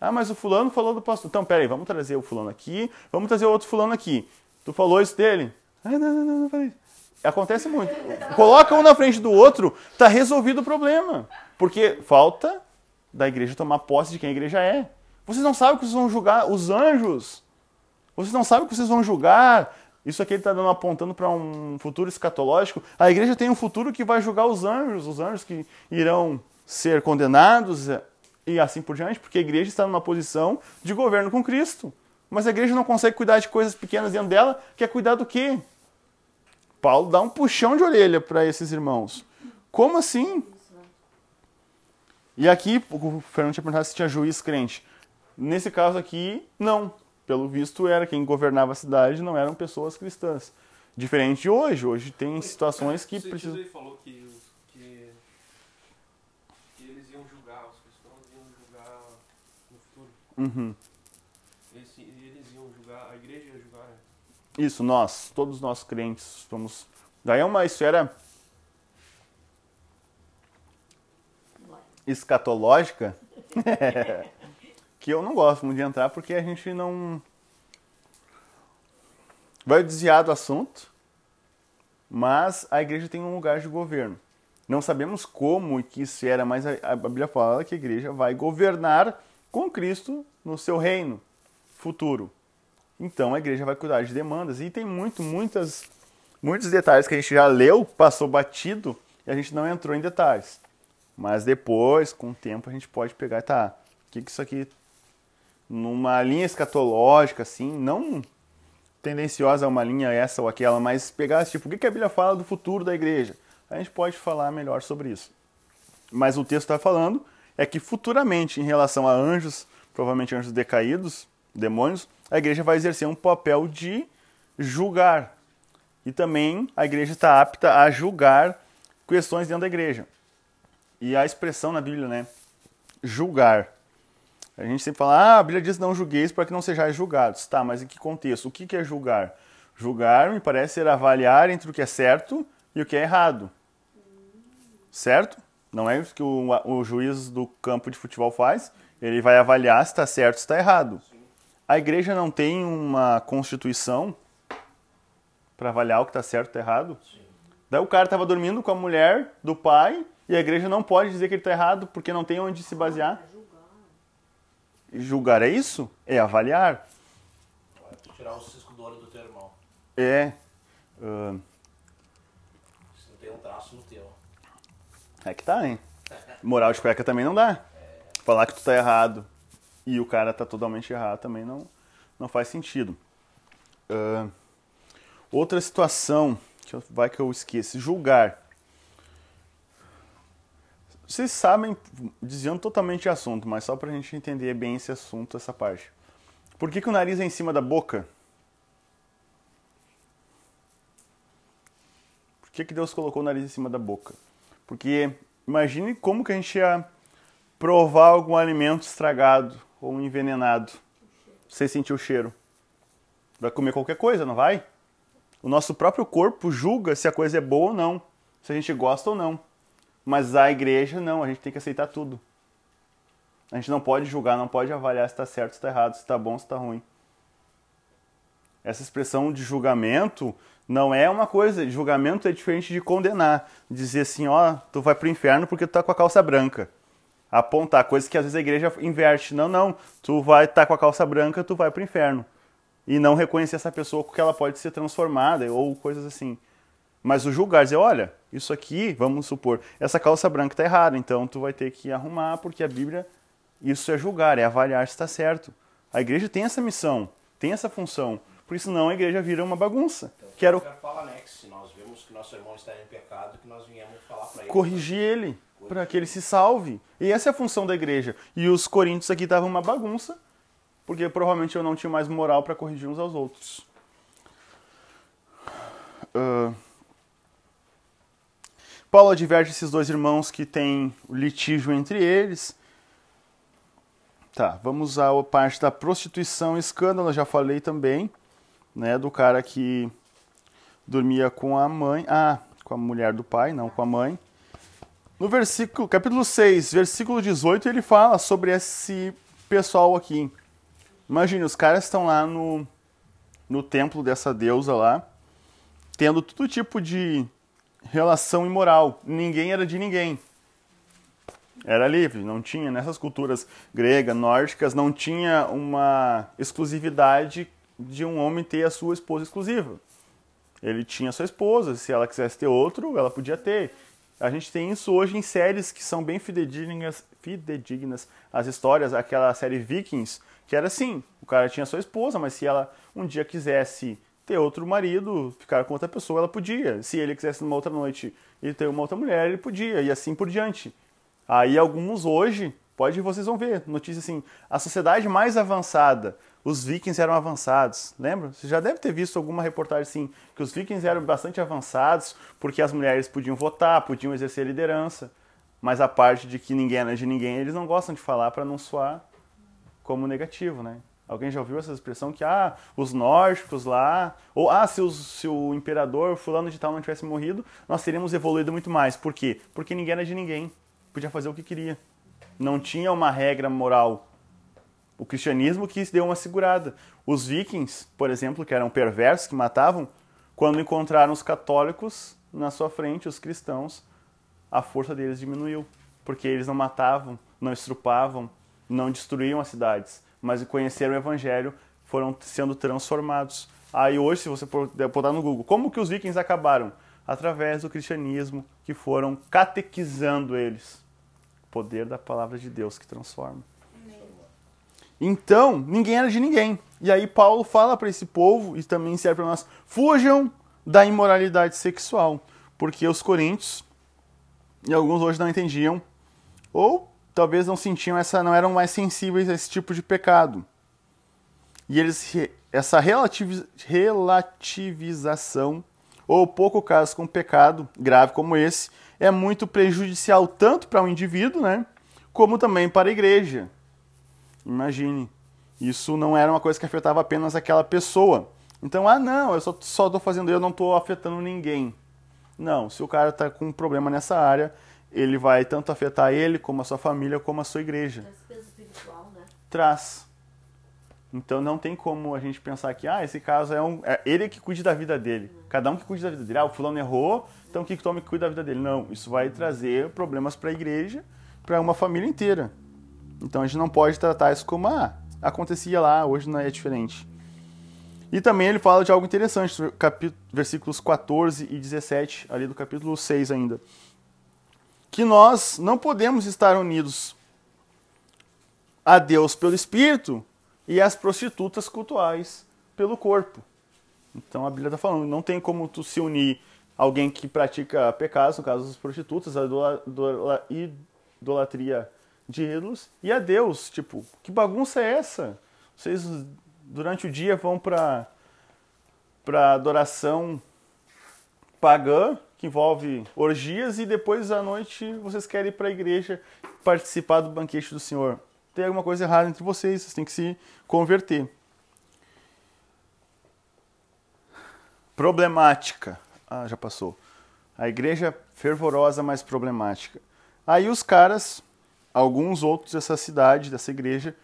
Ah, mas o fulano falou do pastor. Então, peraí, vamos trazer o fulano aqui, vamos trazer o outro fulano aqui. Tu falou isso dele? Ah, não, não, não, não falei. Acontece muito. Coloca um na frente do outro, está resolvido o problema. Porque falta da igreja tomar posse de quem a igreja é. Vocês não sabem que vocês vão julgar os anjos. Vocês não sabem que vocês vão julgar. Isso aqui ele está apontando para um futuro escatológico. A igreja tem um futuro que vai julgar os anjos, os anjos que irão ser condenados e assim por diante, porque a igreja está numa posição de governo com Cristo. Mas a igreja não consegue cuidar de coisas pequenas dentro dela, quer cuidar do quê? Paulo dá um puxão de orelha para esses irmãos. Como assim? E aqui, o Fernando tinha perguntado se tinha juiz crente. Nesse caso aqui, não. Pelo visto, era quem governava a cidade, não eram pessoas cristãs. Diferente de hoje. Hoje tem situações que precisam. Ele falou que, que, que, eles iam julgar, os cristãos iam julgar no futuro. Uhum. Eles, eles iam julgar, a igreja ia julgar. Né? Isso, nós, todos nós crentes, somos. Daí é uma esfera escatológica [LAUGHS] que eu não gosto muito de entrar porque a gente não. Vai desviar do assunto, mas a igreja tem um lugar de governo. Não sabemos como e que esfera, mas a a Bíblia fala que a igreja vai governar com Cristo no seu reino futuro. Então a igreja vai cuidar de demandas e tem muito, muitas, muitos detalhes que a gente já leu, passou batido e a gente não entrou em detalhes. Mas depois, com o tempo, a gente pode pegar, tá? O que, que isso aqui, numa linha escatológica, assim, não tendenciosa a uma linha essa ou aquela, mas pegar, tipo, o que, que a Bíblia fala do futuro da igreja? A gente pode falar melhor sobre isso. Mas o texto está falando é que futuramente, em relação a anjos, provavelmente anjos decaídos, demônios, a igreja vai exercer um papel de julgar. E também a igreja está apta a julgar questões dentro da igreja. E a expressão na Bíblia, né? Julgar. A gente sempre fala, ah, a Bíblia diz não julgueis para que não sejais julgados. Tá, mas em que contexto? O que é julgar? Julgar me parece ser avaliar entre o que é certo e o que é errado. Certo? Não é isso que o, o juiz do campo de futebol faz? Ele vai avaliar se está certo ou se está errado. A igreja não tem uma constituição para avaliar o que está certo ou está errado? Daí o cara estava dormindo com a mulher do pai e a igreja não pode dizer que ele está errado porque não tem onde se basear. Julgar é isso? É avaliar. Vai tu tirar o cisco do olho do teu irmão. É. ah, Se não tem um traço no teu. é que tá, hein? Moral de cueca também não dá. Falar que tu tá errado e o cara tá totalmente errado também não, não faz sentido. Ah, outra situação, que eu- vai que eu esqueço, julgar. Vocês sabem, desviando totalmente de assunto, mas só pra gente entender bem esse assunto, essa parte. Por que, que o nariz é em cima da boca? Por que, que Deus colocou o nariz em cima da boca? Porque imagine como que a gente ia provar algum alimento estragado ou envenenado sem sentir o cheiro. Vai comer qualquer coisa, não vai? O nosso próprio corpo julga se a coisa é boa ou não, se a gente gosta ou não. Mas a igreja não, a gente tem que aceitar tudo. A gente não pode julgar, não pode avaliar se está certo, se está errado, se está bom, se está ruim. Essa expressão de julgamento não é uma coisa. Julgamento é diferente de condenar. Dizer assim, ó, tu vai pro inferno porque tu tá com a calça branca. Apontar, coisa que às vezes a igreja inverte. Não, não, tu vai estar com a calça branca, tu vai pro inferno. E não reconhecer essa pessoa porque ela pode ser transformada ou coisas assim. Mas o julgar, dizer, olha, isso aqui, vamos supor, essa calça branca está errada, então tu vai ter que arrumar, porque a Bíblia, isso é julgar, é avaliar se está certo. A igreja tem essa missão, tem essa função, por isso não a igreja vira uma bagunça. Então, Quero falar, né? Que se nós vemos que nosso irmão está em pecado, que nós viemos falar para ele. corrigir ele, para que ele se salve. E essa é a função da igreja. E os coríntios aqui estavam uma bagunça, porque provavelmente eu não tinha mais moral para corrigir uns aos outros. Ah, Paulo adverte esses dois irmãos que tem litígio entre eles. Tá, vamos à parte da prostituição escândalo, já falei também, né, do cara que dormia com a mãe, ah, com a mulher do pai, não com a mãe. No versículo, capítulo 6, versículo 18, ele fala sobre esse pessoal aqui. Imagine, os caras estão lá no, no templo dessa deusa lá, tendo todo tipo de relação imoral. Ninguém era de ninguém. Era livre, não tinha nessas culturas grega, nórdicas, não tinha uma exclusividade de um homem ter a sua esposa exclusiva. Ele tinha sua esposa, se ela quisesse ter outro, ela podia ter. A gente tem isso hoje em séries que são bem fidedignas, fidedignas às histórias, aquela série Vikings, que era assim, o cara tinha sua esposa, mas se ela um dia quisesse ter outro marido, ficar com outra pessoa, ela podia. Se ele quisesse numa outra noite e ter uma outra mulher, ele podia, e assim por diante. Aí alguns hoje, pode vocês vão ver, notícia assim, a sociedade mais avançada, os vikings eram avançados, lembra? Você já deve ter visto alguma reportagem assim, que os vikings eram bastante avançados, porque as mulheres podiam votar, podiam exercer liderança, mas a parte de que ninguém era de ninguém, eles não gostam de falar para não soar como negativo, né? Alguém já ouviu essa expressão que, ah, os nórdicos lá, ou, ah, se, os, se o imperador fulano de tal não tivesse morrido, nós teríamos evoluído muito mais. Por quê? Porque ninguém era de ninguém. Podia fazer o que queria. Não tinha uma regra moral. O cristianismo que deu uma segurada. Os vikings, por exemplo, que eram perversos, que matavam, quando encontraram os católicos na sua frente, os cristãos, a força deles diminuiu. Porque eles não matavam, não estrupavam, não destruíam as cidades mas conheceram o evangelho, foram sendo transformados. Aí hoje, se você botar no Google, como que os vikings acabaram? Através do cristianismo, que foram catequizando eles. O poder da palavra de Deus que transforma. Então, ninguém era de ninguém. E aí Paulo fala para esse povo, e também serve para nós, fujam da imoralidade sexual. Porque os coríntios, e alguns hoje não entendiam, ou talvez não sentiam essa, não eram mais sensíveis a esse tipo de pecado. E eles essa relativização ou pouco caso com pecado grave como esse é muito prejudicial tanto para o um indivíduo, né, como também para a igreja. Imagine, isso não era uma coisa que afetava apenas aquela pessoa. Então, ah, não, eu só estou fazendo eu, não estou afetando ninguém. Não, se o cara está com um problema nessa área, ele vai tanto afetar ele, como a sua família, como a sua igreja. Traz peso espiritual, né? Traz. Então não tem como a gente pensar que, ah, esse caso é um. É ele que cuide da vida dele. Cada um que cuide da vida dele. Ah, o fulano errou, então que tome que cuide da vida dele. Não, isso vai trazer problemas para a igreja, para uma família inteira. Então a gente não pode tratar isso como, ah, acontecia lá, hoje não é diferente. E também ele fala de algo interessante, versículos 14 e 17, ali do capítulo 6 ainda que nós não podemos estar unidos a Deus pelo Espírito e às prostitutas cultuais pelo corpo. Então a Bíblia está falando, não tem como tu se unir alguém que pratica pecados, no caso das prostitutas, a idolatria de ídolos, e a Deus. Tipo, que bagunça é essa? Vocês durante o dia vão para para adoração pagã que envolve orgias e depois à noite vocês querem ir para a igreja participar do banquete do Senhor. Tem alguma coisa errada entre vocês, vocês têm que se converter. Problemática. Ah, já passou. A igreja fervorosa, mas problemática. Aí os caras, alguns outros dessa cidade, dessa igreja,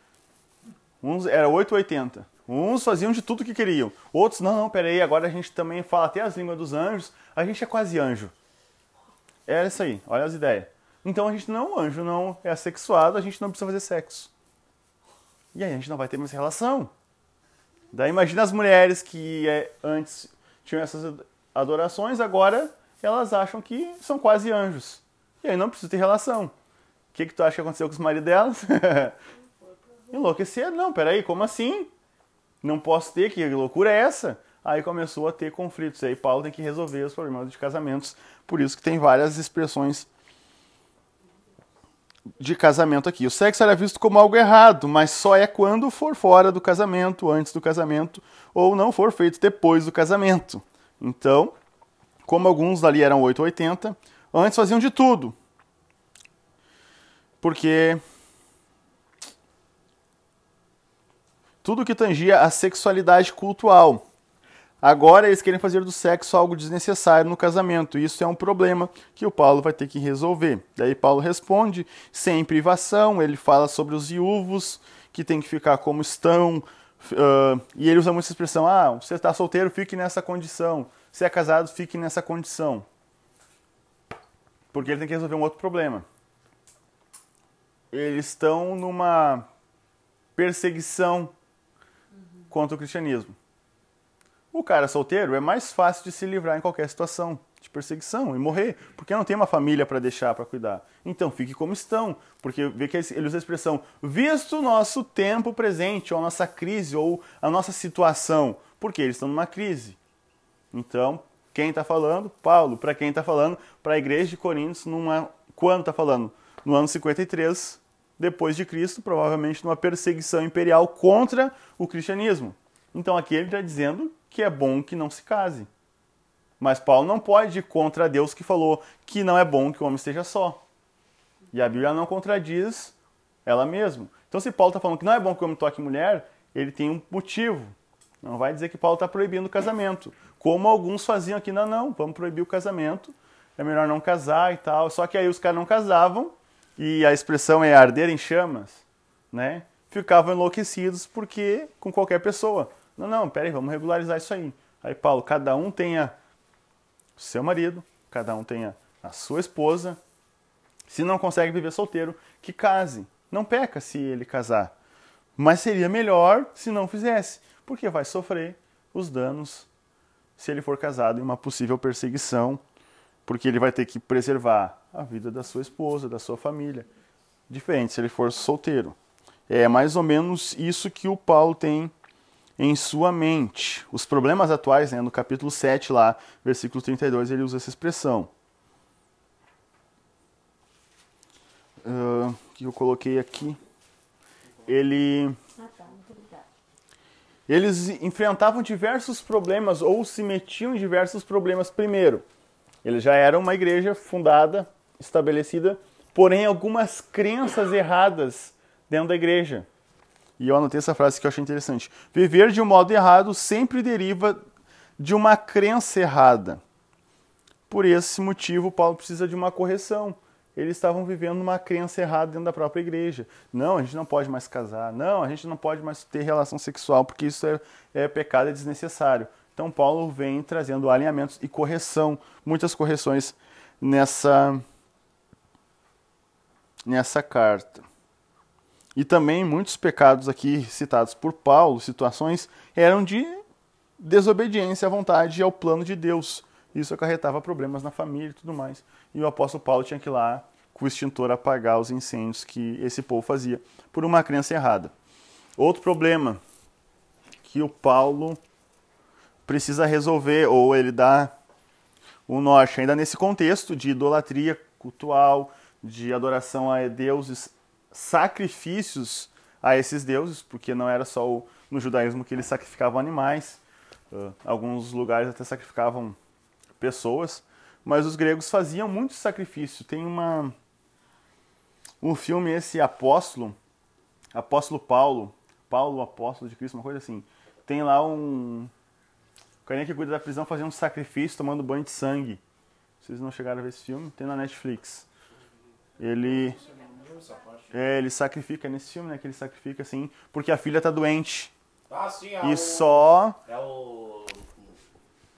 uns era 880. Uns faziam de tudo que queriam. Outros, não, não, peraí, agora a gente também fala até as línguas dos anjos a gente é quase anjo. É isso aí, olha as ideias. Então a gente não é um anjo, não é assexuado, a gente não precisa fazer sexo. E aí a gente não vai ter mais relação. Daí imagina as mulheres que é, antes tinham essas adorações, agora elas acham que são quase anjos. E aí não precisa ter relação. O que, que tu acha que aconteceu com os maridos delas? [LAUGHS] Enlouquecer? Não, peraí, como assim? Não posso ter, que loucura é essa? aí começou a ter conflitos. E aí Paulo tem que resolver os problemas de casamentos, por isso que tem várias expressões de casamento aqui. O sexo era visto como algo errado, mas só é quando for fora do casamento, antes do casamento, ou não for feito depois do casamento. Então, como alguns ali eram 880, antes faziam de tudo. Porque tudo que tangia a sexualidade cultual Agora eles querem fazer do sexo algo desnecessário no casamento. Isso é um problema que o Paulo vai ter que resolver. Daí Paulo responde, sem privação, ele fala sobre os viúvos que tem que ficar como estão. Uh, e ele usa muito essa expressão: ah, você está solteiro, fique nessa condição. Se é casado, fique nessa condição. Porque ele tem que resolver um outro problema. Eles estão numa perseguição contra o cristianismo. O cara solteiro é mais fácil de se livrar em qualquer situação de perseguição e morrer, porque não tem uma família para deixar para cuidar. Então fique como estão, porque vê que ele usa a expressão visto o nosso tempo presente, ou a nossa crise, ou a nossa situação, porque eles estão numa crise. Então, quem está falando? Paulo. Para quem está falando? Para a igreja de Coríntios, numa... quando está falando? No ano 53 depois de Cristo, provavelmente numa perseguição imperial contra o cristianismo. Então aqui ele está dizendo que é bom que não se case. Mas Paulo não pode ir contra Deus que falou que não é bom que o homem esteja só. E a Bíblia não contradiz ela mesma. Então, se Paulo está falando que não é bom que o homem toque mulher, ele tem um motivo. Não vai dizer que Paulo está proibindo o casamento. Como alguns faziam aqui, não, não, vamos proibir o casamento, é melhor não casar e tal. Só que aí os caras não casavam, e a expressão é arder em chamas, né? Ficavam enlouquecidos porque com qualquer pessoa. Não, não, peraí, vamos regularizar isso aí. Aí Paulo, cada um tenha seu marido, cada um tenha a sua esposa. Se não consegue viver solteiro, que case. Não peca se ele casar. Mas seria melhor se não fizesse, porque vai sofrer os danos se ele for casado em uma possível perseguição, porque ele vai ter que preservar a vida da sua esposa, da sua família. Diferente se ele for solteiro. É mais ou menos isso que o Paulo tem em sua mente. Os problemas atuais, né, no capítulo 7 lá, versículo 32, ele usa essa expressão. Uh, que eu coloquei aqui. Ele eles enfrentavam diversos problemas ou se metiam em diversos problemas primeiro. Eles já eram uma igreja fundada, estabelecida, porém algumas crenças erradas dentro da igreja. E eu anotei essa frase que eu achei interessante. Viver de um modo errado sempre deriva de uma crença errada. Por esse motivo, Paulo precisa de uma correção. Eles estavam vivendo uma crença errada dentro da própria igreja. Não, a gente não pode mais casar. Não, a gente não pode mais ter relação sexual, porque isso é, é pecado, é desnecessário. Então, Paulo vem trazendo alinhamentos e correção, muitas correções nessa, nessa carta. E também muitos pecados aqui citados por Paulo, situações, eram de desobediência à vontade e ao plano de Deus. Isso acarretava problemas na família e tudo mais. E o apóstolo Paulo tinha que ir lá com o extintor apagar os incêndios que esse povo fazia por uma crença errada. Outro problema que o Paulo precisa resolver, ou ele dá o norte, ainda nesse contexto de idolatria cultual, de adoração a deuses, sacrifícios a esses deuses, porque não era só o, no judaísmo que eles sacrificavam animais, uh, alguns lugares até sacrificavam pessoas, mas os gregos faziam muito sacrifício. Tem uma um filme esse Apóstolo, Apóstolo Paulo, Paulo apóstolo de Cristo, uma coisa assim. Tem lá um o carinha que cuida da prisão fazendo um sacrifício, tomando banho de sangue. Vocês não chegaram a ver esse filme? Tem na Netflix. Ele é, ele sacrifica nesse filme, né? Que ele sacrifica assim, porque a filha tá doente. Ah, sim, é E o... só É o...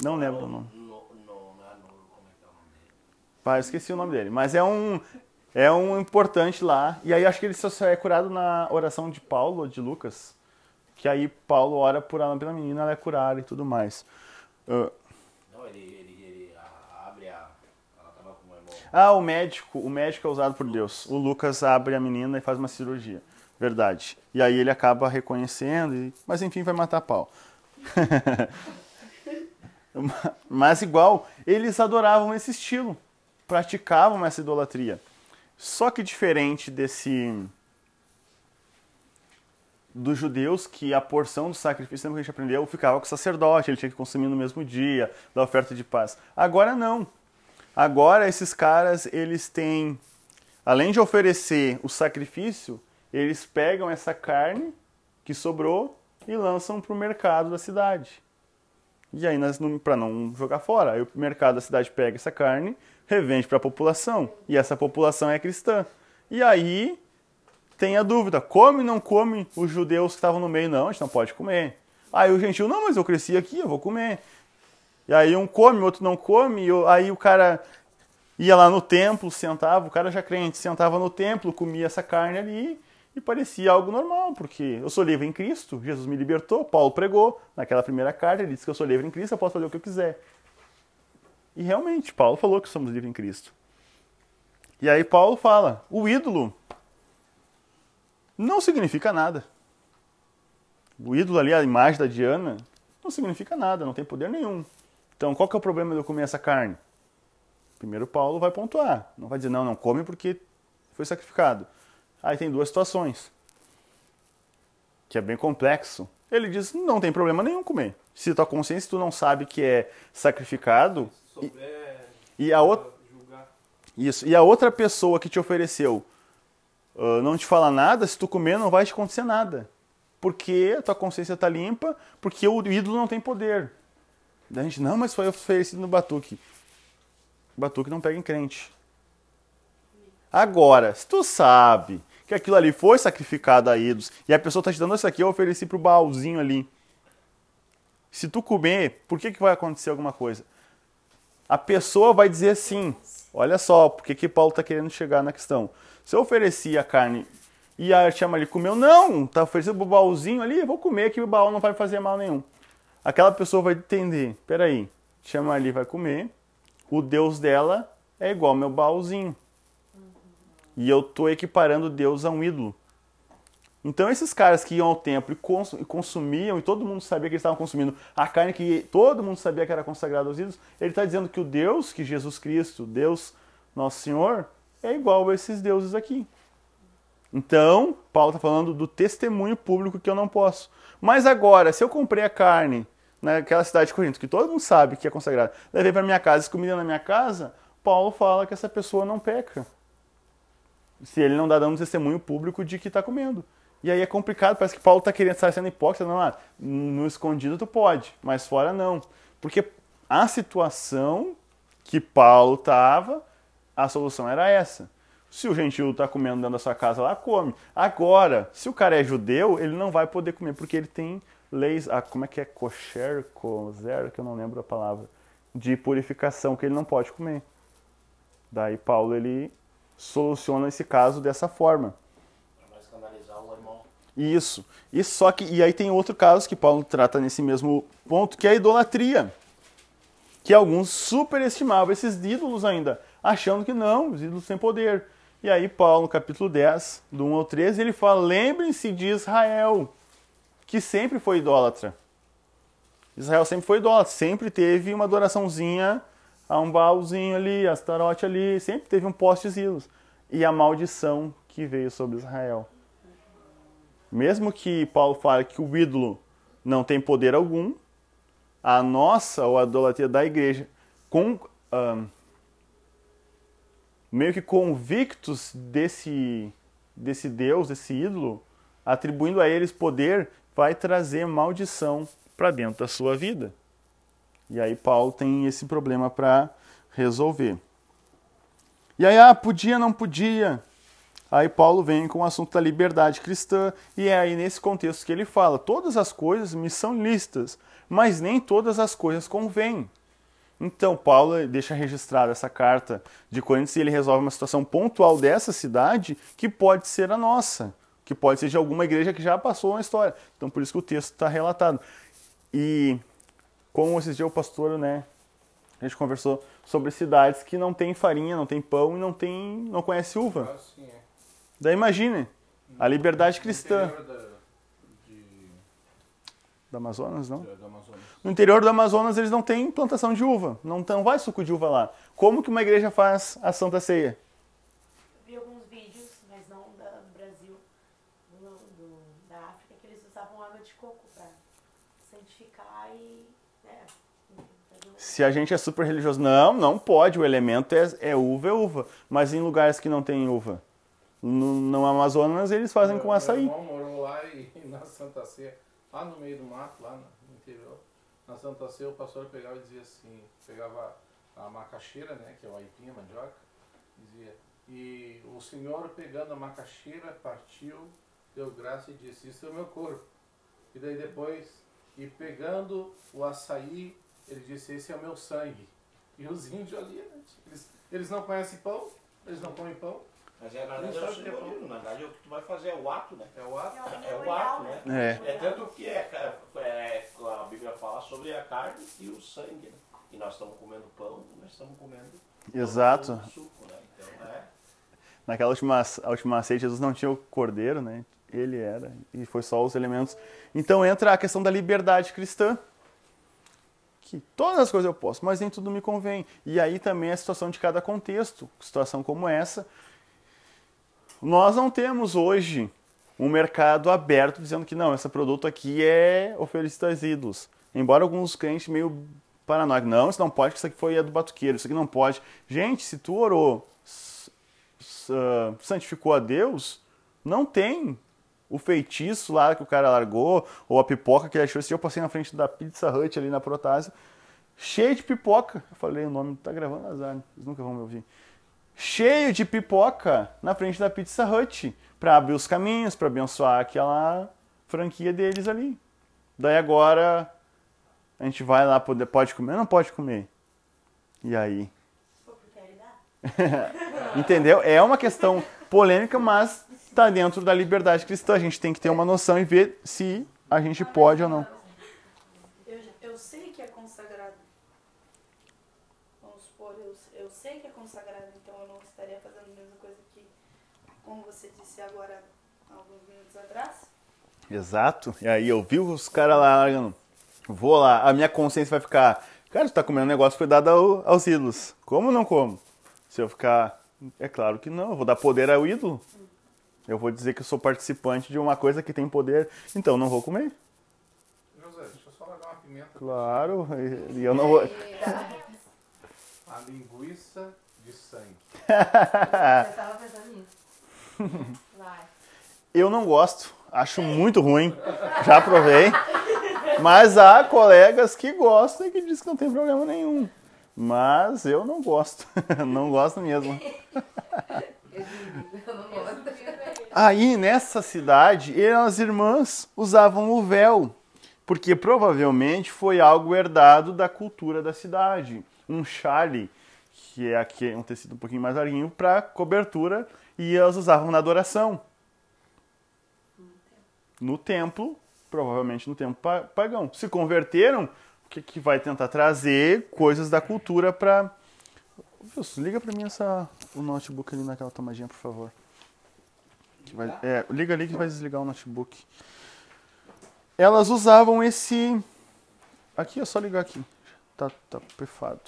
não lembro o nome. No, no, não é no... É que é o nome dele? Pá, eu esqueci o nome dele. Mas é um. É um importante lá. E aí acho que ele só é curado na oração de Paulo ou de Lucas. Que aí Paulo ora por ela pela menina, ela é curada e tudo mais. Ah, Não, ele, ele, ele abre a... Ela tava com uma ah, o médico. O médico é usado por Deus. O Lucas abre a menina e faz uma cirurgia. Verdade. E aí ele acaba reconhecendo, e- mas enfim, vai matar pau. [LAUGHS] mas igual, eles adoravam esse estilo. Praticavam essa idolatria. Só que diferente desse dos judeus que a porção do sacrifício, que a gente aprendeu, ficava com o sacerdote, ele tinha que consumir no mesmo dia, da oferta de paz. Agora não. Agora esses caras, eles têm, além de oferecer o sacrifício, eles pegam essa carne que sobrou e lançam para o mercado da cidade. E aí, para não jogar fora, aí o mercado da cidade pega essa carne, revende para a população, e essa população é cristã. E aí tem a dúvida, come ou não come os judeus que estavam no meio? Não, a gente não pode comer. Aí o gentil, não, mas eu cresci aqui, eu vou comer. E aí um come, o outro não come, aí o cara ia lá no templo, sentava, o cara já crente, sentava no templo, comia essa carne ali e parecia algo normal, porque eu sou livre em Cristo, Jesus me libertou, Paulo pregou naquela primeira carta, ele disse que eu sou livre em Cristo, eu posso fazer o que eu quiser. E realmente, Paulo falou que somos livres em Cristo. E aí Paulo fala, o ídolo não significa nada. O ídolo ali, a imagem da Diana, não significa nada, não tem poder nenhum. Então, qual que é o problema de eu comer essa carne? Primeiro Paulo vai pontuar, não vai dizer não, não come porque foi sacrificado. Aí tem duas situações, que é bem complexo. Ele diz, não tem problema nenhum comer. Se tua consciência tu não sabe que é sacrificado, Se souber e a outra isso. E a outra pessoa que te ofereceu ah, não te fala nada, se tu comer não vai te acontecer nada. porque a tua consciência está limpa, porque o ídolo não tem poder. Daí a gente, não, mas foi oferecido no batuque. Batuque não pega em crente. Agora, se tu sabe que aquilo ali foi sacrificado a ídolos e a pessoa está te dando isso aqui, eu ofereci pro baúzinho ali. Se tu comer, por que, que vai acontecer alguma coisa? A pessoa vai dizer assim: olha só, por que, que Paulo está querendo chegar na questão? Se eu ofereci a carne e a chama ali comeu, não, tá oferecendo pro baúzinho ali, eu vou comer que o baú não vai fazer mal nenhum. Aquela pessoa vai entender: peraí, chama ali vai comer, o Deus dela é igual ao meu baúzinho. E eu tô equiparando Deus a um ídolo. Então esses caras que iam ao templo e, e consumiam, e todo mundo sabia que eles estavam consumindo a carne que todo mundo sabia que era consagrada aos ídolos, ele está dizendo que o Deus, que Jesus Cristo, Deus Nosso Senhor, é igual a esses deuses aqui. Então, Paulo está falando do testemunho público que eu não posso. Mas agora, se eu comprei a carne naquela cidade de Corinto, que todo mundo sabe que é consagrada, levei para minha casa, comida na minha casa, Paulo fala que essa pessoa não peca se ele não está dando testemunho público de que está comendo. E aí é complicado, parece que Paulo está querendo estar sendo hipócrita. Não, ah, no escondido tu pode, mas fora não. Porque a situação que Paulo estava, a solução era essa. Se o gentil está comendo dentro da sua casa lá, come. Agora, se o cara é judeu, ele não vai poder comer, porque ele tem leis, ah, como é que é? Kosher, kozer, que eu não lembro a palavra, de purificação, que ele não pode comer. Daí Paulo, ele soluciona esse caso dessa forma. Irmão. Isso. E só que e aí tem outro caso que Paulo trata nesse mesmo ponto, que é a idolatria. Que alguns superestimavam esses ídolos ainda, achando que não, os ídolos têm poder. E aí Paulo, no capítulo 10, do 1 ao 13, ele fala: "Lembrem-se de Israel, que sempre foi idólatra. Israel sempre foi idólatra, sempre teve uma adoraçãozinha a um baúzinho ali, Astarote ali, sempre teve um poste de ídolos. E a maldição que veio sobre Israel. Mesmo que Paulo fale que o ídolo não tem poder algum, a nossa, ou a idolatria da igreja, com, um, meio que convictos desse, desse Deus, desse ídolo, atribuindo a eles poder, vai trazer maldição para dentro da sua vida. E aí Paulo tem esse problema para resolver. E aí, ah, podia, não podia. Aí Paulo vem com o assunto da liberdade cristã, e é aí nesse contexto que ele fala: todas as coisas me são listas, mas nem todas as coisas convêm. Então, Paulo deixa registrada essa carta de Coríntios e ele resolve uma situação pontual dessa cidade que pode ser a nossa, que pode ser de alguma igreja que já passou na história. Então, por isso que o texto está relatado. E como esses dias o pastor, né, a gente conversou sobre cidades que não tem farinha, não tem pão e não tem, não conhece uva. É. Daí imagine a liberdade cristã No interior da, de, do Amazonas, não? da, do Amazonas. No interior do Amazonas eles não têm plantação de uva, não, não vai suco de uva lá. Como que uma igreja faz a Santa Ceia? Vi alguns vídeos, mas não da, do Brasil, do, do- da África, que eles usavam água de coco para santificar e. né, Se a gente é super religioso, não, não pode, o elemento é, é uva, é uva. Mas em lugares que não tem uva, no, no Amazonas eles fazem com açaí. Meu irmão morou lá e [LAUGHS] na Santa Ceia, lá no meio do mato, lá no interior, na Santa Ceia o pastor pegava e dizia assim, pegava a macaxeira, né, que é o aipim, a mandioca, dizia, e o senhor pegando a macaxeira partiu, deu graça e disse, isso é o meu corpo. E daí depois, e pegando o açaí, ele disse, esse é o meu sangue. E os índios ali, né, eles, eles não conhecem pão, eles não comem pão, Mas é, na verdade, é o simbolismo, na verdade, o que tu vai fazer é o ato, né? é o ato. É o ato, né? É. É tanto que é, é, a Bíblia fala sobre a carne e o sangue, né? E nós estamos comendo pão, nós estamos comendo Exato. suco, né? Então, é. Naquela última, última ceia, Jesus não tinha o cordeiro, né? Ele era, e foi só os elementos. Então entra a questão da liberdade cristã. Que todas as coisas eu posso, mas nem tudo me convém. E aí também a situação de cada contexto. Situação como essa. Nós não temos hoje um mercado aberto dizendo que não, esse produto aqui é oferecido aos ídolos. Embora alguns crentes meio paranoicos, não, isso não pode, que isso aqui foi a do batuqueiro, isso aqui não pode. Gente, se tu orou, ah, santificou a Deus, não tem O feitiço lá que o cara largou, ou a pipoca que ele achou, se eu passei na frente da Pizza Hut ali na Protásio, cheio de pipoca. Eu falei o nome, tá gravando azar, né? Vocês nunca vão me ouvir. Cheio de pipoca na frente da Pizza Hut, para abrir os caminhos, para abençoar aquela franquia deles ali. Daí agora a gente vai lá, pode, pode comer ou não pode comer? E aí? [LAUGHS] Entendeu? É uma questão polêmica, mas está dentro da liberdade cristã. A gente tem que ter uma noção e ver se a gente pode ou não. Eu, eu sei que é consagrado. Vamos supor, eu, sei que é consagrado, então eu não estaria fazendo a mesma coisa que, como você disse agora, alguns minutos atrás. Exato. E aí eu vi os caras lá largando. Vou lá, a minha consciência vai ficar. Cara, tu tá comendo um negócio que foi dado ao- aos ídolos. Como ou não como? Se eu ficar. É claro que não, eu vou dar poder ao ídolo. Eu vou dizer que eu sou participante de uma coisa que tem poder, então não vou comer. José, deixa eu só largar uma pimenta. Claro, e e eu não vou. Linguiça de sangue. Você tava pensando nisso. [LAUGHS] Vai. Eu não gosto, acho muito ruim, já provei. Mas há colegas que gostam e que dizem que não tem problema nenhum. Mas eu não gosto, [LAUGHS] não gosto mesmo. Eu não gosto. Aí nessa cidade, as irmãs usavam o véu, porque provavelmente foi algo herdado da cultura da cidade. Um chale, que é aqui um tecido um pouquinho mais larguinho, para cobertura, e elas usavam na adoração. No templo, provavelmente no templo pa- pagão. Se converteram, o que, que vai tentar trazer coisas da cultura para. Liga para mim essa, o notebook ali naquela tomadinha, por favor. Vai- é, liga ali que vai desligar o notebook. Elas usavam esse. Aqui, é só ligar aqui. Tá, tá perfado.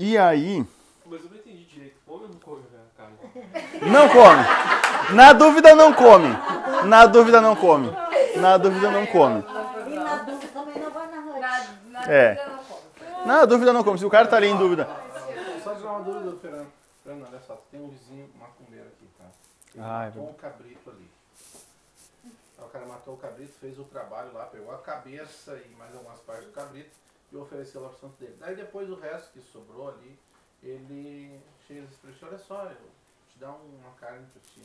E aí. Mas eu não entendi direito. Come ou não come né, carne? Não come! Na dúvida, não come! Na dúvida, não come! Na dúvida, não come. E na dúvida também não vai na noite. Na, É. dúvida, não como. Na dúvida, não come. Se o cara tá ali em dúvida. Só tirar uma dúvida, Fernando. Fernando, olha só, tem um vizinho macumbeiro aqui, tá? Ele Ah, é matou um cabrito ali. Aí o cara matou o cabrito, fez o trabalho lá, pegou a cabeça e mais algumas partes do cabrito e ofereceu lá pro santo dele. Daí depois o resto que sobrou ali, ele chega e ele, olha só, eu te dar uma carne pra ti.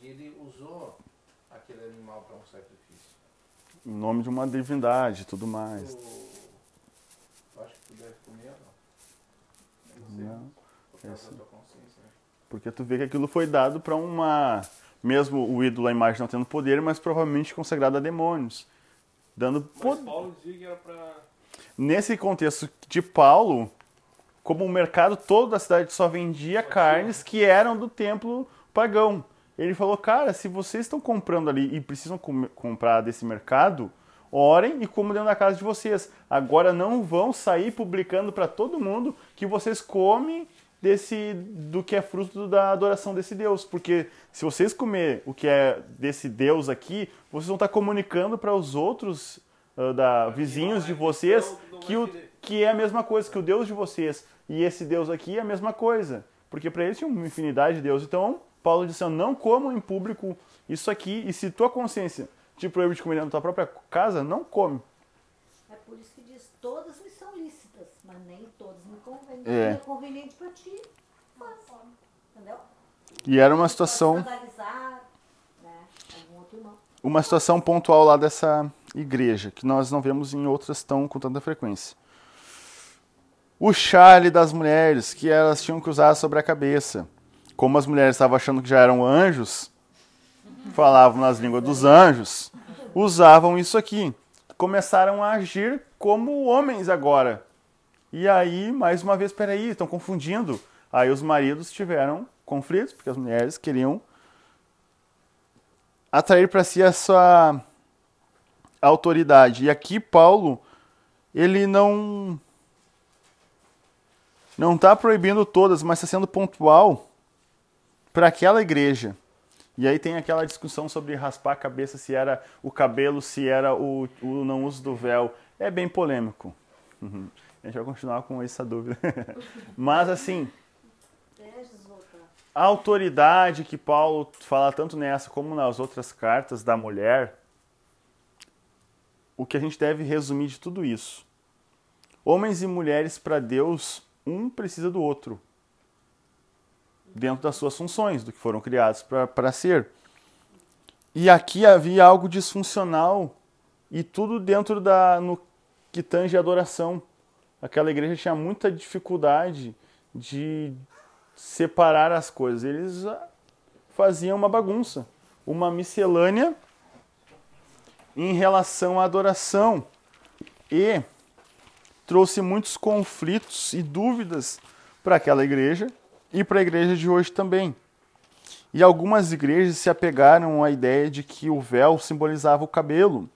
E ele usou aquele animal para um sacrifício. Em nome de uma divindade e tudo mais. Tu, eu acho que tu deve comer não? Não Por da tua consciência, né? Porque tu vê que aquilo foi dado para uma. Mesmo o ídolo, a imagem não tendo poder, mas provavelmente consagrado a demônios. Dando Mas. Paulo dizia que era. Nesse contexto de Paulo, como o mercado todo da cidade só vendia carnes que eram do templo pagão. Ele falou, cara, se vocês estão comprando ali e precisam com- comprar desse mercado, orem e comam dentro da casa de vocês. Agora não vão sair publicando para todo mundo que vocês comem desse do que é fruto da adoração desse Deus, porque se vocês comer o que é desse Deus aqui, vocês vão estar comunicando para os outros ah, da vizinhos de vocês que o que é a mesma coisa que o Deus de vocês e esse Deus aqui é a mesma coisa, porque para eles tinha uma infinidade de deuses. Então Paulo disse: não comam em público isso aqui e se tua consciência te proíbe de comer dentro da tua própria casa, não come. É por isso que diz, todas me são lícitas, mas nem É. É conveniente ti, faz. Entendeu? E era uma situação né? Uma situação pontual lá dessa igreja, que nós não vemos em outras tão com tanta frequência. O chale das mulheres, que elas tinham que usar sobre a cabeça. Como as mulheres estavam achando que já eram anjos, falavam nas línguas dos anjos, usavam isso aqui. Começaram a agir como homens agora. E aí, mais uma vez, peraí, estão confundindo. Aí os maridos tiveram conflitos, porque as mulheres queriam atrair para si a sua autoridade. E aqui Paulo, ele não não está proibindo todas, mas está sendo pontual para aquela igreja. E aí tem aquela discussão sobre raspar a cabeça, se era o cabelo, se era o, o não uso do véu. É bem polêmico. Uhum. A gente vai continuar com essa dúvida. [LAUGHS] mas assim, a autoridade que Paulo fala tanto nessa como nas outras cartas da mulher, o que a gente deve resumir de tudo isso? Homens e mulheres para Deus, um precisa do outro, dentro das suas funções, do que foram criados para ser. E aqui havia algo disfuncional e tudo dentro da no que tange a adoração. Aquela igreja tinha muita dificuldade de separar as coisas. Eles ah, faziam uma bagunça, uma miscelânea em relação à adoração e trouxe muitos conflitos e dúvidas para aquela igreja e para a igreja de hoje também. E algumas igrejas se apegaram à ideia de que o véu simbolizava o cabelo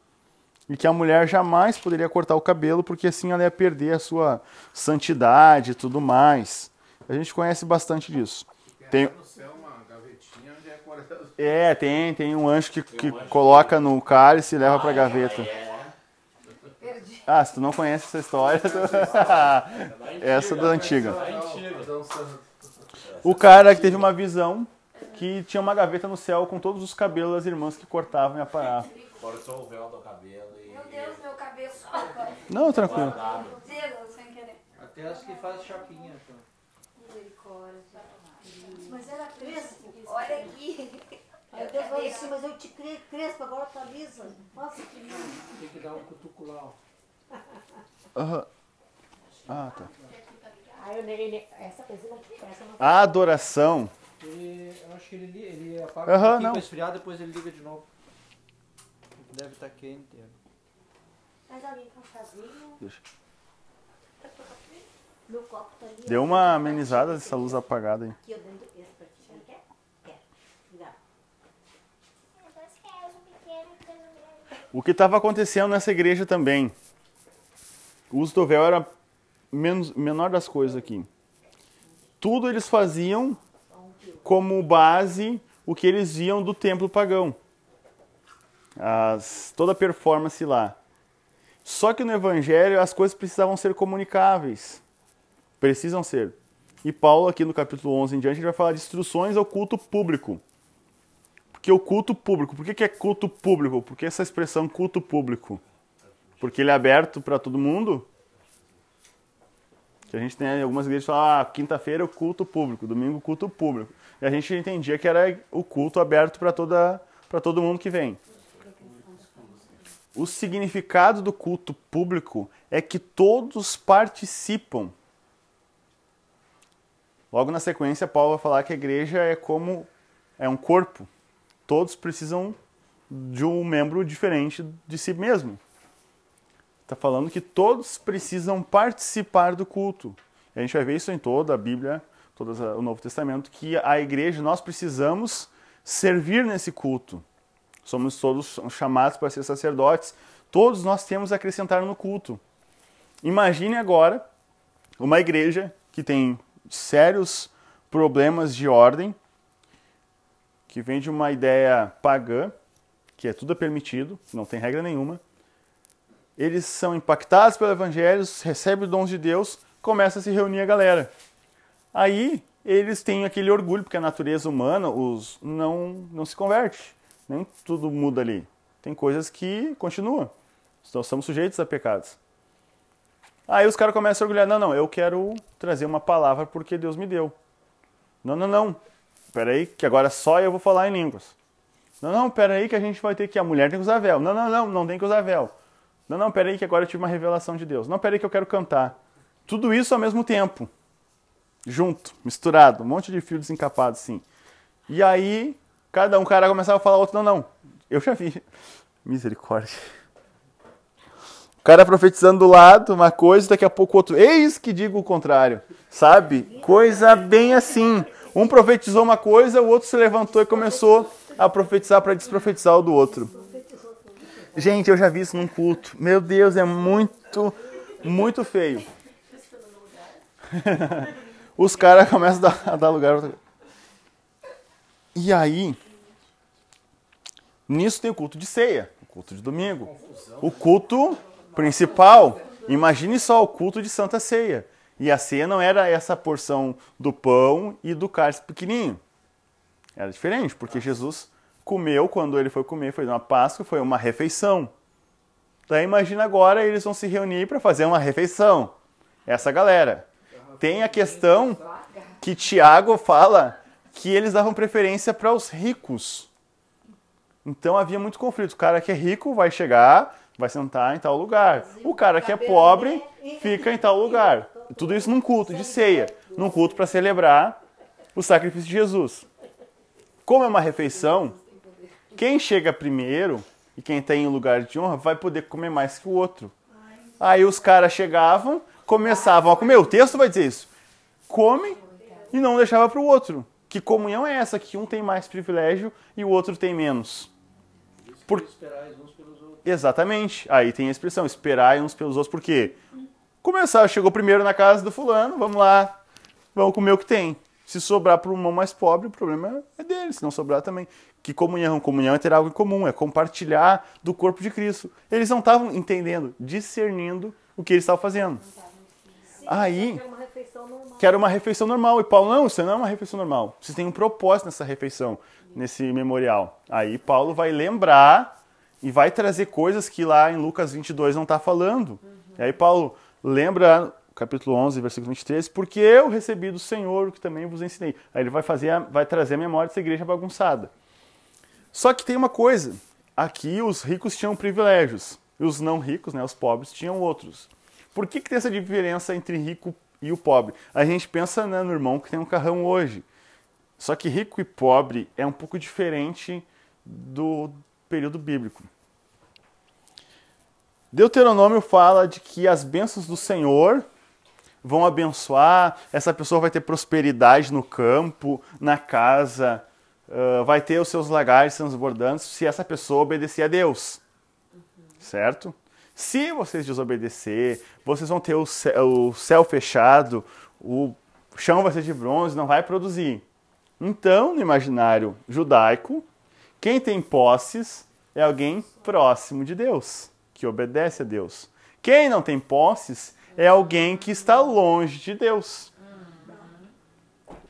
e que a mulher jamais poderia cortar o cabelo porque assim ela ia perder a sua santidade e tudo mais. A gente conhece bastante disso. Tem, no céu uma gavetinha onde é é, tem, tem um anjo que, que coloca no cálice e leva para a gaveta. Perdi. Ah, se tu não conhece essa história, tu... essa é da [LAUGHS] antiga. O cara que teve uma visão que tinha uma gaveta no céu com todos os cabelos das irmãs que cortavam e aparavam. Cortou o véu do cabelo Deus, meu cabelo. Desculpa. Não, tranquilo. Deus, sem querer. Até as que fazem chapinha. Então. Misericórdia. Mas era crespo. Olha aqui. Aí Deus falou assim, mas eu te criei crespo, agora tá lisa. Nossa, que lindo. Tem que dar um cutuco lá. ó. Aham. Ah, tá. Ah, A adoração. Ele, eu acho que ele, apaga um pouquinho não. pra esfriar, depois ele liga de novo. Deve estar quente. É. Mas. Deixa. Meu copo tá ali. Deu uma amenizada essa luz apagada aí. Aqui, ó, dentro esse pra ti. Não quer? Quer. Obrigada. O que estava acontecendo nessa igreja também? O uso do véu era menos, menor das coisas aqui. Tudo eles faziam como base o que eles viam do templo pagão. As, toda a performance lá. Só que no evangelho as coisas precisavam ser comunicáveis. Precisam ser. E Paulo, aqui no capítulo 11 em diante, ele vai falar de instruções ao culto público. Porque o culto público, por que, que é culto público? Por que essa expressão culto público? Porque ele é aberto para todo mundo? Que a gente tem algumas igrejas que falam, ah, quinta-feira é o culto público, domingo culto público. E a gente entendia que era o culto aberto para toda para todo mundo que vem. O significado do culto público é que todos participam. Logo na sequência, Paulo vai falar que a igreja é como é um corpo. Todos precisam de um membro diferente de si mesmo. Está falando que todos precisam participar do culto. A gente vai ver isso em toda a Bíblia, todo o Novo Testamento, que a igreja, nós precisamos servir nesse culto. Somos todos chamados para ser sacerdotes. Todos nós temos a acrescentar no culto. Imagine agora uma igreja que tem sérios problemas de ordem, que vem de uma ideia pagã, que é tudo permitido, não tem regra nenhuma. Eles são impactados pelo evangelho, recebem dons de Deus, começa a se reunir a galera. Aí eles têm aquele orgulho, porque a natureza humana os não, não se converte. Nem tudo muda ali. Tem coisas que continuam. Então somos sujeitos a pecados. Aí os caras começam a orgulhar. Não, não, eu quero trazer uma palavra porque Deus me deu. Não, não, não. Peraí, que agora só eu vou falar em línguas. Não, não, peraí que a gente vai ter que... A mulher tem que usar véu. Não, não, não, não tem que usar véu. Não, não, peraí que agora eu tive uma revelação de Deus. Não, peraí que eu quero cantar. Tudo isso ao mesmo tempo. Junto, misturado. Um monte de fio desencapado, assim. E aí, cada um cara começava a falar, outro, não, não. Eu já vi. Misericórdia. O cara profetizando do lado uma coisa, daqui a pouco outro. Eis que digo o contrário. Sabe? Coisa bem assim. Um profetizou uma coisa, o outro se levantou e começou a profetizar para desprofetizar o do outro. Gente, eu já vi isso num culto. Meu Deus, é muito, muito feio. [LAUGHS] Os caras começam a dar, a dar lugar. E aí, nisso tem o culto de ceia, o culto de domingo. O culto principal, imagine só o culto de Santa Ceia. E a ceia não era essa porção do pão e do cálice pequenininho. Era diferente, porque Jesus comeu, quando ele foi comer, foi uma Páscoa, foi uma refeição. Daí imagina agora eles vão se reunir para fazer uma refeição. Essa galera. Tem a questão que Tiago fala que eles davam preferência para os ricos. Então havia muito conflito. O cara que é rico vai chegar, vai sentar em tal lugar. O cara que é pobre fica em tal lugar. Tudo isso num culto de ceia, num culto para celebrar o sacrifício de Jesus. Como é uma refeição, quem chega primeiro e quem está em lugar de honra vai poder comer mais que o outro. Aí os caras chegavam, começavam a comer. O texto vai dizer isso. Come e não deixava para o outro. Que comunhão é essa? Que um tem mais privilégio e o outro tem menos. Por- uns pelos outros. Exatamente. Aí tem a expressão, esperar uns pelos outros, por quê? Começar, chegou primeiro na casa do fulano, vamos lá, vamos comer o que tem. Se sobrar para o irmão mais pobre, o problema é dele, se não sobrar também. Que comunhão? Comunhão é ter algo em comum, é compartilhar do corpo de Cristo. Eles não estavam entendendo, discernindo o que eles estavam fazendo. Aí, É uma refeição normal. que era uma refeição normal. E Paulo, não, isso não é uma refeição normal. Vocês têm um propósito nessa refeição, nesse memorial. Aí Paulo vai lembrar e vai trazer coisas que lá em Lucas 22 não está falando. E aí Paulo lembra, capítulo 11, versículo 23, porque eu recebi do Senhor o que também vos ensinei. Aí ele vai, fazer, a- vai trazer a memória dessa igreja bagunçada. Só que tem uma coisa, aqui os ricos tinham privilégios, e os não ricos, né, os pobres, tinham outros. Por que, que tem essa diferença entre rico e o pobre? A gente pensa né, no irmão que tem um carrão hoje. Só que rico e pobre é um pouco diferente do período bíblico. Deuteronômio fala de que as bênçãos do Senhor vão abençoar, essa pessoa vai ter prosperidade no campo, na casa, ah, vai ter os seus lagares transbordantes se essa pessoa obedecer a Deus. Certo? Se vocês desobedecer, vocês vão ter o céu, o céu fechado, o chão vai ser de bronze, não vai produzir. Então, no imaginário judaico, quem tem posses é alguém próximo de Deus, que obedece a Deus. Quem não tem posses é alguém que está longe de Deus.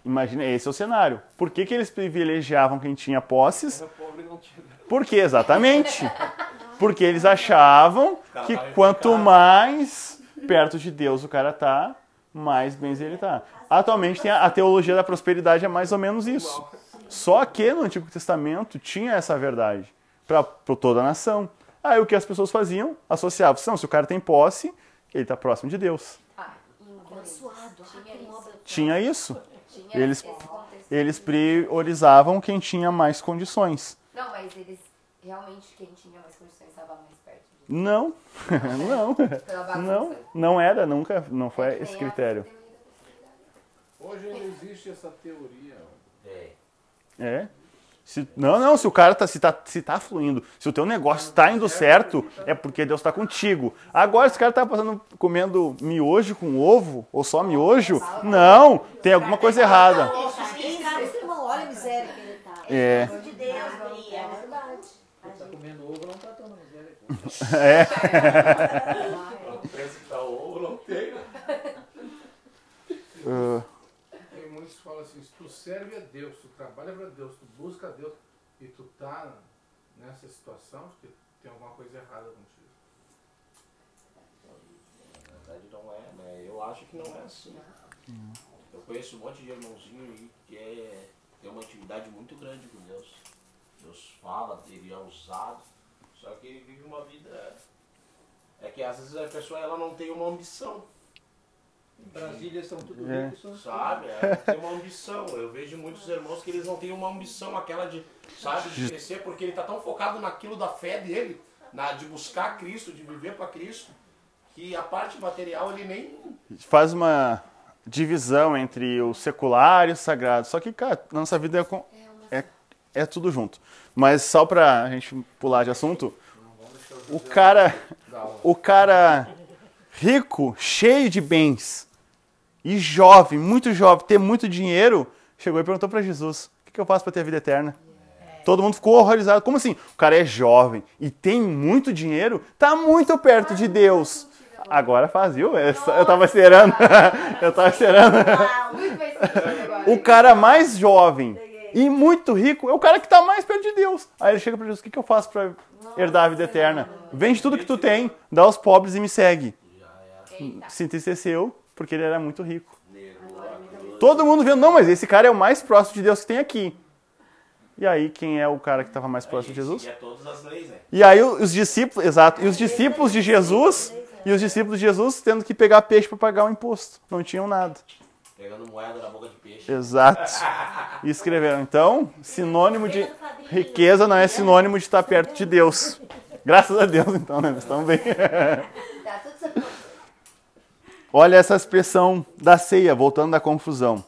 Imagina, esse é o cenário. Por que, que eles privilegiavam quem tinha posses? Era pobre e não tinha. Por quê? Exatamente. Porque eles achavam que vai quanto mais perto de Deus o cara tá, mais bens ele tá. Atualmente tem a, a teologia da prosperidade é mais ou menos isso. Só que no Antigo Testamento tinha essa verdade para toda a nação. Aí o que as pessoas faziam? Associavam. Não, se o cara tem posse, ele está próximo de Deus. Ah, Abençoado. Tinha isso. Tinha Eles-. Eles priorizavam quem tinha mais condições. Não, mas eles realmente quem tinha mais condições estava mais perto de Não, [LAUGHS] não, não, não era, nunca, não É foi esse critério. Hoje ainda existe essa teoria. É. É. Se, não, não, se o cara tá se, tá, se tá fluindo, se o teu negócio tá indo certo, é porque Deus tá contigo. Agora, se o cara tá passando, comendo miojo com ovo, ou só miojo, não, tem alguma coisa errada. Quem sabe esse irmão, olha a miséria que ele tá. É. Pelo amor de Deus, Maria. É verdade. Quem comendo ovo não tão na miséria. Pensa que tá ovo, não tem. Ah, Tem muitos que falam assim, se tu serve a Deus, tu trabalha para Deus, tu busca a Deus e tu tá nessa situação, porque tem alguma coisa errada contigo. Na verdade não é, né? Eu acho que não é assim. Eu conheço um monte de irmãozinho aí que é, tem uma intimidade muito grande com Deus. Deus fala, ele é usado, só que ele vive uma vida. É que às vezes a pessoa ela não tem uma ambição. Em Brasília são tudo É. ricos, são Sabe? É, tem uma ambição. Eu vejo muitos irmãos que eles não têm uma ambição, aquela de, sabe, de crescer, porque ele está tão focado naquilo da fé dele, na, de buscar Cristo, de viver para Cristo, que a parte material ele nem. faz uma divisão entre o secular e o sagrado. Só que, cara, na nossa vida é, com- é, é tudo junto. Mas só pra gente pular de assunto, o cara, o cara rico, cheio de bens, e jovem, muito jovem, ter muito dinheiro, chegou e perguntou pra Jesus: o que, eu faço pra ter a vida eterna? Todo mundo ficou horrorizado. Como assim? O cara é jovem e tem muito dinheiro, tá muito perto de Deus. Agora faz, viu? [LAUGHS] Eu tava esperando. Eu tava esperando. O cara mais jovem E muito rico é o cara que está mais perto de Deus. Aí ele chega para Jesus: O que, que eu faço para herdar a vida eterna? Vende tudo que tu tem, dá aos pobres e me segue. Se entristeceu porque ele era muito rico. Todo mundo vendo, não, mas esse cara é o mais próximo de Deus que tem aqui. E aí, quem é o cara que estava mais próximo de Jesus? Leis, né? E aí os discípulos, exato, e os discípulos de Jesus, e os discípulos de Jesus tendo que pegar peixe para pagar o imposto. Não tinham nada. Pegando moeda da boca de peixe. Exato. [LAUGHS] E escreveram. Então, sinônimo de riqueza não é sinônimo de estar perto de Deus. Graças a Deus, então, né? Nós estamos bem. [LAUGHS] Olha essa expressão da ceia, voltando da confusão,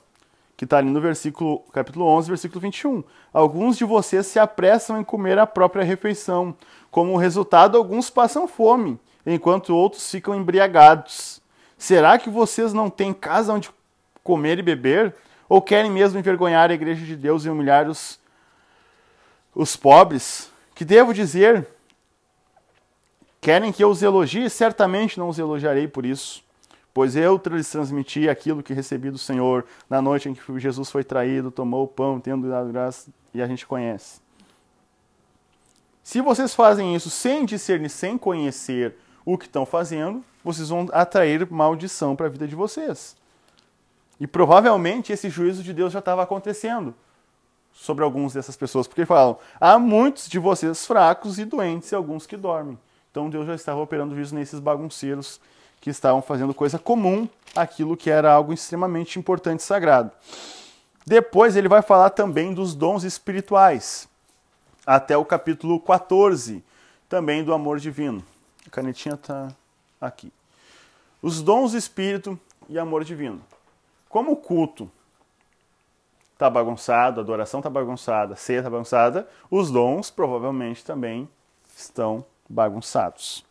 que está ali no versículo, capítulo 11, versículo 21. Alguns de vocês se apressam em comer a própria refeição. Como resultado, alguns passam fome, enquanto outros ficam embriagados. Será que vocês não têm casa onde comer e beber? Ou querem mesmo envergonhar a igreja de Deus e humilhar os, os pobres? Que devo dizer? Querem que eu os elogie? Certamente não os elogiarei por isso. Pois eu lhes transmiti aquilo que recebi do Senhor na noite em que Jesus foi traído, tomou o pão, tendo dado graça, e a gente conhece. Se vocês fazem isso sem discernir, sem conhecer o que estão fazendo, vocês vão atrair maldição para a vida de vocês. E provavelmente esse juízo de Deus já estava acontecendo sobre algumas dessas pessoas, porque falam: há muitos de vocês fracos e doentes e alguns que dormem. Então Deus já estava operando juízo nesses bagunceiros que estavam fazendo coisa comum, aquilo que era algo extremamente importante e sagrado. Depois ele vai falar também dos dons espirituais, até o capítulo 14, também do amor divino. A canetinha está aqui. Os dons do espírito e amor divino. Como o culto está bagunçado, a adoração está bagunçada, a ceia está bagunçada, os dons provavelmente também estão bagunçados.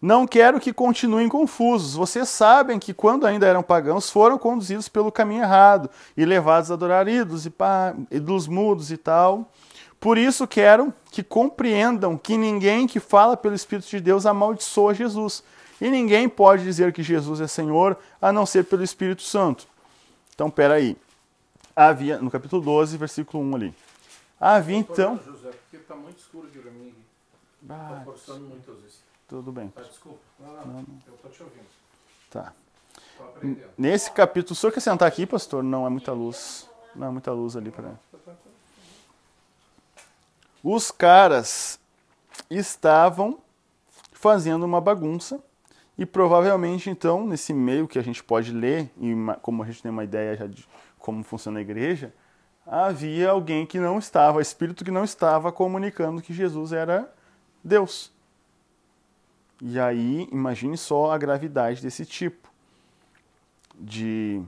Não quero que continuem confusos. Vocês sabem que quando ainda eram pagãos, foram conduzidos pelo caminho errado e levados a adorar ídolos e pá, ídolos mudos e tal. Por isso quero que compreendam que ninguém que fala pelo Espírito de Deus amaldiçoa Jesus. E ninguém pode dizer que Jesus é Senhor a não ser pelo Espírito Santo. Então, peraí. Havia, no capítulo 12, versículo 1 ali. Havia então. José, porque tá muito escuro aqui pra mim. aqui. Ah, Tá forçando muito às vezes. Tudo bem. Tá, desculpa. Não, não, eu tô te ouvindo. Tá. Tô aprendendo. Nesse capítulo, o senhor quer sentar aqui, pastor? Não é muita luz. Não é muita luz ali para. Os caras estavam fazendo uma bagunça e provavelmente então nesse meio que a gente pode ler e como a gente tem uma ideia já de como funciona a igreja, havia alguém que não estava, espírito que não estava comunicando que Jesus era Deus. E aí, imagine só a gravidade desse tipo de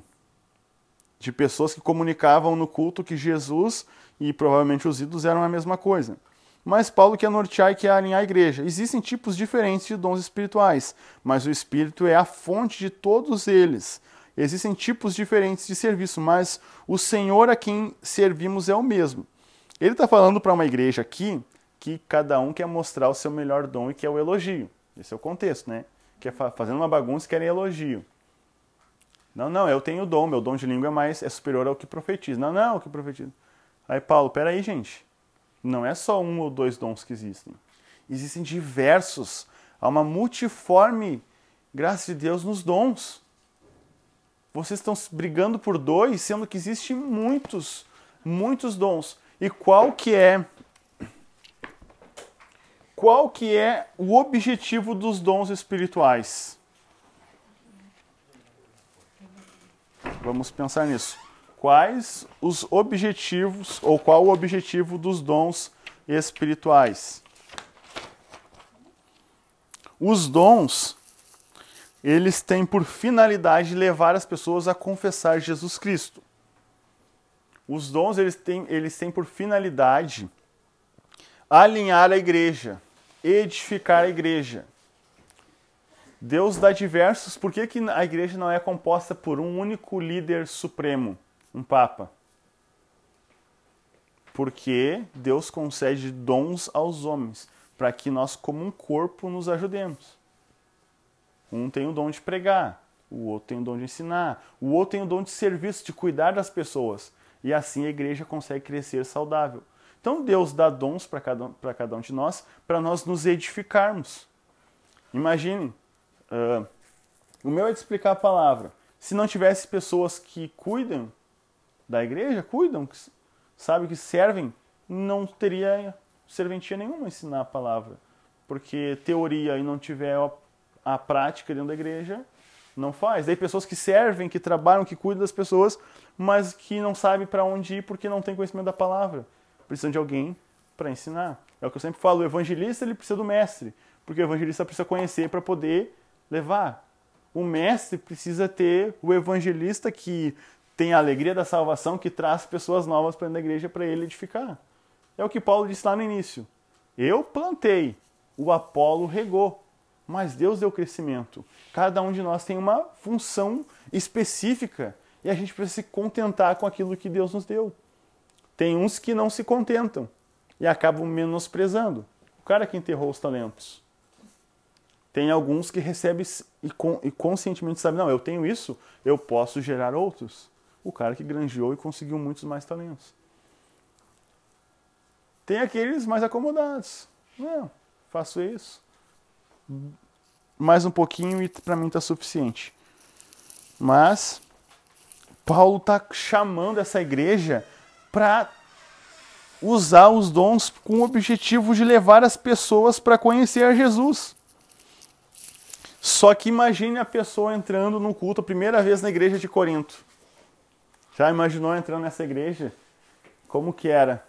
de pessoas que comunicavam no culto que Jesus e provavelmente os ídolos eram a mesma coisa. Mas Paulo quer nortear e quer alinhar a igreja. Existem tipos diferentes de dons espirituais, mas o Espírito é a fonte de todos eles. Existem tipos diferentes de serviço, mas o Senhor a quem servimos é o mesmo. Ele está falando para uma igreja aqui que cada um quer mostrar o seu melhor dom e que é o elogio. Esse é o contexto, né? Que é fa- fazendo uma bagunça querem elogio. Não, não, eu tenho dom, meu dom de língua é mais é superior ao que profetiza. Não, não, o que profetiza. Aí Paulo, peraí, gente. Não é só um ou dois dons que existem. Existem diversos. Há uma multiforme graça de Deus nos dons. Vocês estão brigando por dois, sendo que existem muitos, muitos dons. E qual que é qual que é o objetivo dos dons espirituais? Vamos pensar nisso. Quais os objetivos ou qual o objetivo dos dons espirituais? Os dons eles têm por finalidade levar as pessoas a confessar Jesus Cristo. Os dons eles têm, eles têm por finalidade alinhar a igreja, edificar a igreja. Deus dá diversos. Por que, que a igreja não é composta por um único líder supremo, um papa? Porque Deus concede dons aos homens, para que nós, como um corpo, nos ajudemos. Um tem o dom de pregar, o outro tem o dom de ensinar, o outro tem o dom de serviço, de cuidar das pessoas. E assim a igreja consegue crescer saudável. Então Deus dá dons para cada, para cada um de nós, para nós nos edificarmos. Imagine, uh, o meu é de explicar a palavra. Se não tivesse pessoas que cuidam da igreja, cuidam, que, sabe, que servem, não teria serventia nenhuma ensinar a palavra. Porque teoria e não tiver a, prática dentro da igreja, não faz. Daí pessoas que servem, que trabalham, que cuidam das pessoas, mas que não sabem para onde ir porque não tem conhecimento da palavra. Precisam de alguém para ensinar. É o que eu sempre falo, o evangelista ele precisa do mestre, porque o evangelista precisa conhecer para poder levar. O mestre precisa ter o evangelista que tem a alegria da salvação, que traz pessoas novas para a igreja para ele edificar. É o que Paulo disse lá no início. Eu plantei, o Apolo regou, mas Deus deu crescimento. Cada um de nós tem uma função específica e a gente precisa se contentar com aquilo que Deus nos deu. Tem uns que não se contentam e acabam menosprezando. O cara que enterrou os talentos. Tem alguns que recebem e conscientemente sabem, não, eu tenho isso, eu posso gerar outros. O cara que granjeou e conseguiu muitos mais talentos. Tem aqueles mais acomodados. Não, faço isso. Mais um pouquinho e para mim está suficiente. Mas Paulo está chamando essa igreja para usar os dons com o objetivo de levar as pessoas para conhecer a Jesus. Só que imagine a pessoa entrando no culto a primeira vez na igreja de Corinto. Já imaginou entrando nessa igreja? Como que era?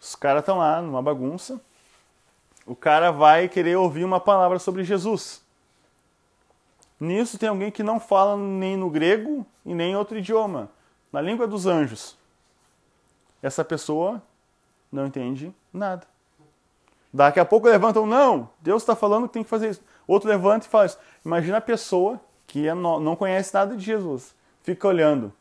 Os caras estão lá numa bagunça. O cara vai querer ouvir uma palavra sobre Jesus. Nisso tem alguém que não fala nem no grego e nem em outro idioma, na língua dos anjos. Essa pessoa não entende nada. Daqui a pouco levantam, não, Deus está falando que tem que fazer isso. Outro levanta e fala isso. Imagina a pessoa que é não conhece nada de Jesus, fica olhando.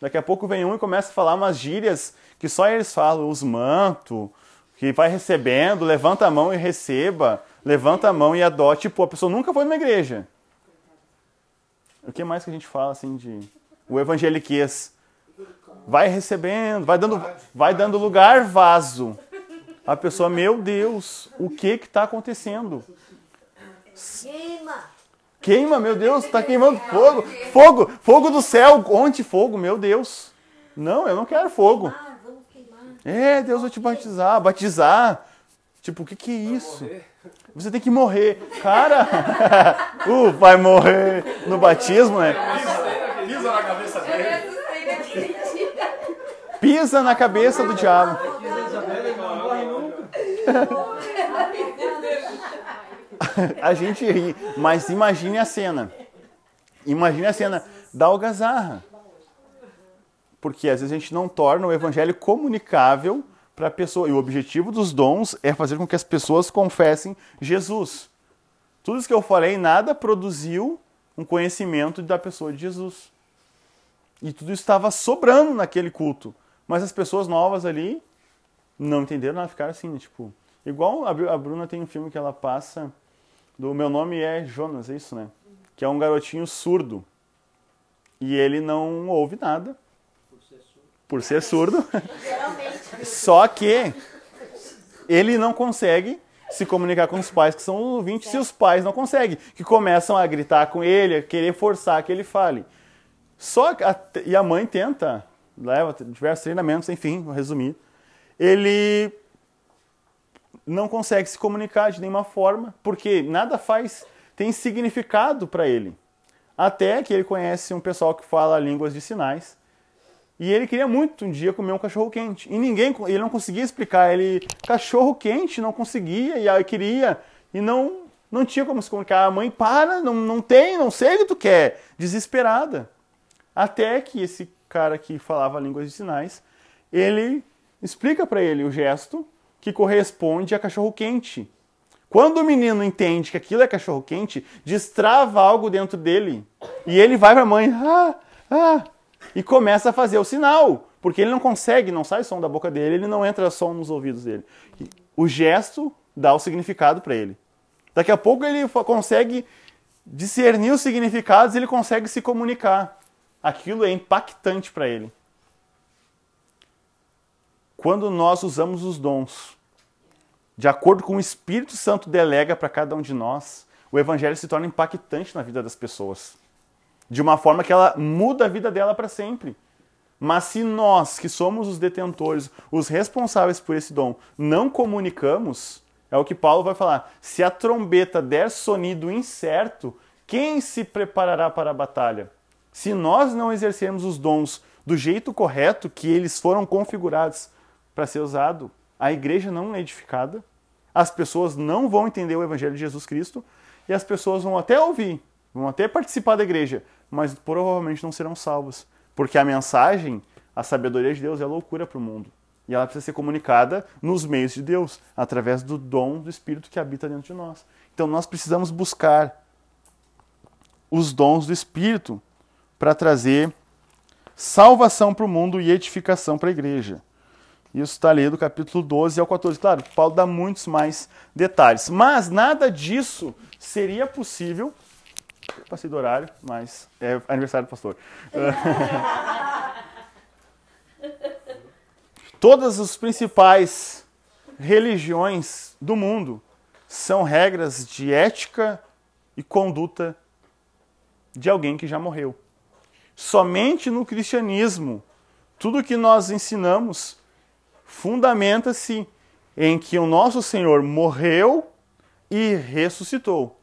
Daqui a pouco vem um e começa a falar umas gírias que só eles falam, os manto, que vai recebendo, levanta a mão e receba, levanta a mão e adote. Tipo, a pessoa nunca foi numa igreja. O que mais que a gente fala assim de o evangeliquez? Vai recebendo, vai dando, vai dando lugar vaso. A pessoa, meu Deus, o que que está acontecendo? Queima! Queima, meu Deus, está queimando fogo. Fogo, fogo do céu, onde fogo, meu Deus. Não, eu não quero fogo. É, Deus vai te batizar, batizar. Tipo, o que que é isso? Você tem que morrer. Cara, [LAUGHS] uh, vai morrer no batismo, né? Pisa na cabeça dele. Pisa na cabeça do diabo. a gente ri, mas imagine a cena. Imagine a cena da algazarra. Porque às vezes a gente não torna o evangelho comunicável para a pessoa. E o objetivo dos dons é fazer com que as pessoas confessem Jesus. Tudo isso que eu falei, nada produziu um conhecimento da pessoa de Jesus. E tudo estava sobrando naquele culto. Mas as pessoas novas ali não entenderam nada, ficaram assim, né? tipo. Igual a Bruna tem um filme que ela passa do Meu Nome é Jonas, é isso, né? Que é um garotinho surdo. E ele não ouve nada. Por ser surdo. [LAUGHS] Só que ele não consegue se comunicar com os pais que são ouvintes se os pais não conseguem, que começam a gritar com ele, a querer forçar que ele fale. Só a, e a mãe tenta, leva diversos treinamentos, enfim, vou resumir. Ele não consegue se comunicar de nenhuma forma, porque nada faz, tem significado para ele. Até que ele conhece um pessoal que fala línguas de sinais. E ele queria muito um dia comer um cachorro quente. E ninguém, ele não conseguia explicar. Ele, cachorro quente, não conseguia, e aí queria, e não, não tinha como se comunicar. A mãe, para, não, não tem, não sei o que tu quer. Desesperada. Até que esse cara que falava línguas de sinais, ele explica para ele o gesto que corresponde a cachorro quente. Quando o menino entende que aquilo é cachorro quente, destrava algo dentro dele e ele vai para a mãe, ah, ah, e começa a fazer o sinal, porque ele não consegue, não sai som da boca dele, ele não entra som nos ouvidos dele. O gesto dá o significado para ele. Daqui a pouco ele consegue discernir os significados, ele consegue se comunicar. Aquilo é impactante para ele. Quando nós usamos os dons, de acordo com o Espírito Santo delega para cada um de nós, o evangelho se torna impactante na vida das pessoas. De uma forma que ela muda a vida dela para sempre. Mas se nós, que somos os detentores, os responsáveis por esse dom, não comunicamos, é o que Paulo vai falar. Se a trombeta der sonido incerto, quem se preparará para a batalha? Se nós não exercermos os dons do jeito correto que eles foram configurados para ser usado, a igreja não é edificada, as pessoas não vão entender o evangelho de Jesus Cristo e as pessoas vão até ouvir, vão até participar da igreja, mas provavelmente não serão salvas, porque a mensagem, a sabedoria de Deus é loucura para o mundo. E ela precisa ser comunicada nos meios de Deus, através do dom do Espírito que habita dentro de nós. Então nós precisamos buscar os dons do Espírito para trazer salvação para o mundo e edificação para a igreja. Isso está ali do capítulo 12 ao 14. Claro, Paulo dá muitos mais detalhes. Mas nada disso seria possível. Passei do horário, mas é aniversário do pastor. [LAUGHS] Todas as principais religiões do mundo são regras de ética e conduta de alguém que já morreu. Somente no cristianismo, tudo que nós ensinamos fundamenta-se em que o nosso Senhor morreu e ressuscitou.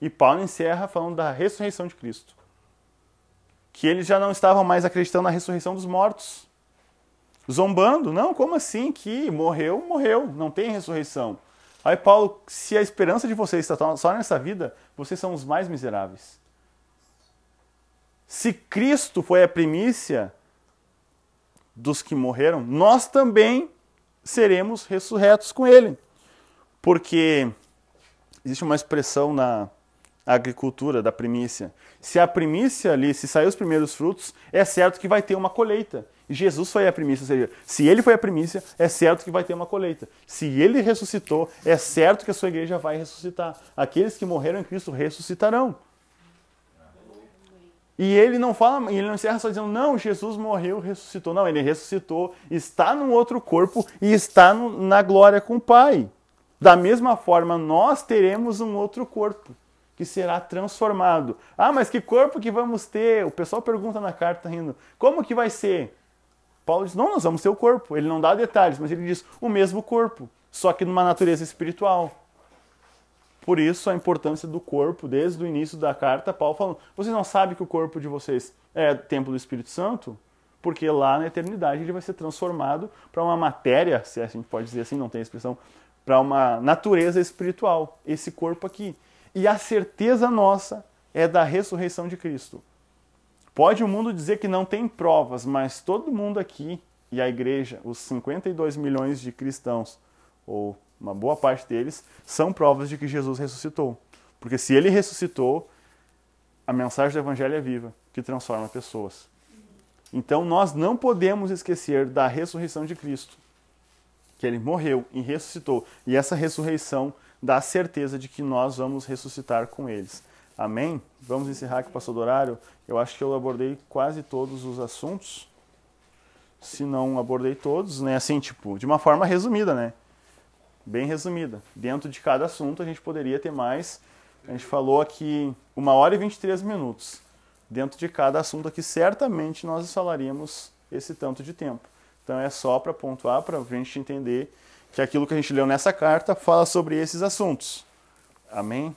E Paulo encerra falando da ressurreição de Cristo. Que eles já não estavam mais acreditando na ressurreição dos mortos zombando. Não, como assim? Que morreu, morreu, não tem ressurreição. Aí Paulo, se a esperança de vocês está só nessa vida, vocês são os mais miseráveis. Se Cristo foi a primícia dos que morreram, nós também seremos ressurretos com Ele. Porque existe uma expressão na agricultura da primícia. Se a primícia ali, se sair os primeiros frutos, é certo que vai ter uma colheita. Jesus foi a primícia, ou seja, se ele foi a primícia, é certo que vai ter uma colheita. Se ele ressuscitou, é certo que a sua igreja vai ressuscitar. Aqueles que morreram em Cristo ressuscitarão. E ele não fala, ele não encerra só dizendo, não, Jesus morreu, ressuscitou. Não, ele ressuscitou, está num outro corpo e está no, na glória com o Pai. Da mesma forma, nós teremos um outro corpo que será transformado. Ah, mas que corpo que vamos ter? O pessoal pergunta na carta rindo. Como que vai ser? Paulo diz: não, nós vamos ter o corpo. Ele não dá detalhes, mas ele diz o mesmo corpo, só que numa natureza espiritual. Por isso a importância do corpo, desde o início da carta, Paulo falando: vocês não sabem que o corpo de vocês é templo do Espírito Santo? Porque lá na eternidade ele vai ser transformado para uma matéria, se a gente pode dizer assim, não tem expressão, para uma natureza espiritual, esse corpo aqui. E a certeza nossa é da ressurreição de Cristo. Pode o mundo dizer que não tem provas, mas todo mundo aqui e a igreja, os 52 milhões de cristãos, ou uma boa parte deles, são provas de que Jesus ressuscitou. Porque se ele ressuscitou, a mensagem do evangelho é viva, que transforma pessoas. Então nós não podemos esquecer da ressurreição de Cristo, que ele morreu e ressuscitou, e essa ressurreição dá a certeza de que nós vamos ressuscitar com eles. Amém? Vamos encerrar aqui, pastor do horário. Eu acho que eu abordei quase todos os assuntos. Se não abordei todos, né? Assim, tipo, de uma forma resumida, né? Bem resumida. Dentro de cada assunto a gente poderia ter mais. A gente falou aqui uma hora e 23 minutos. Dentro de cada assunto aqui, certamente nós falaríamos esse tanto de tempo. Então é só para pontuar, para a gente entender que aquilo que a gente leu nessa carta fala sobre esses assuntos. Amém?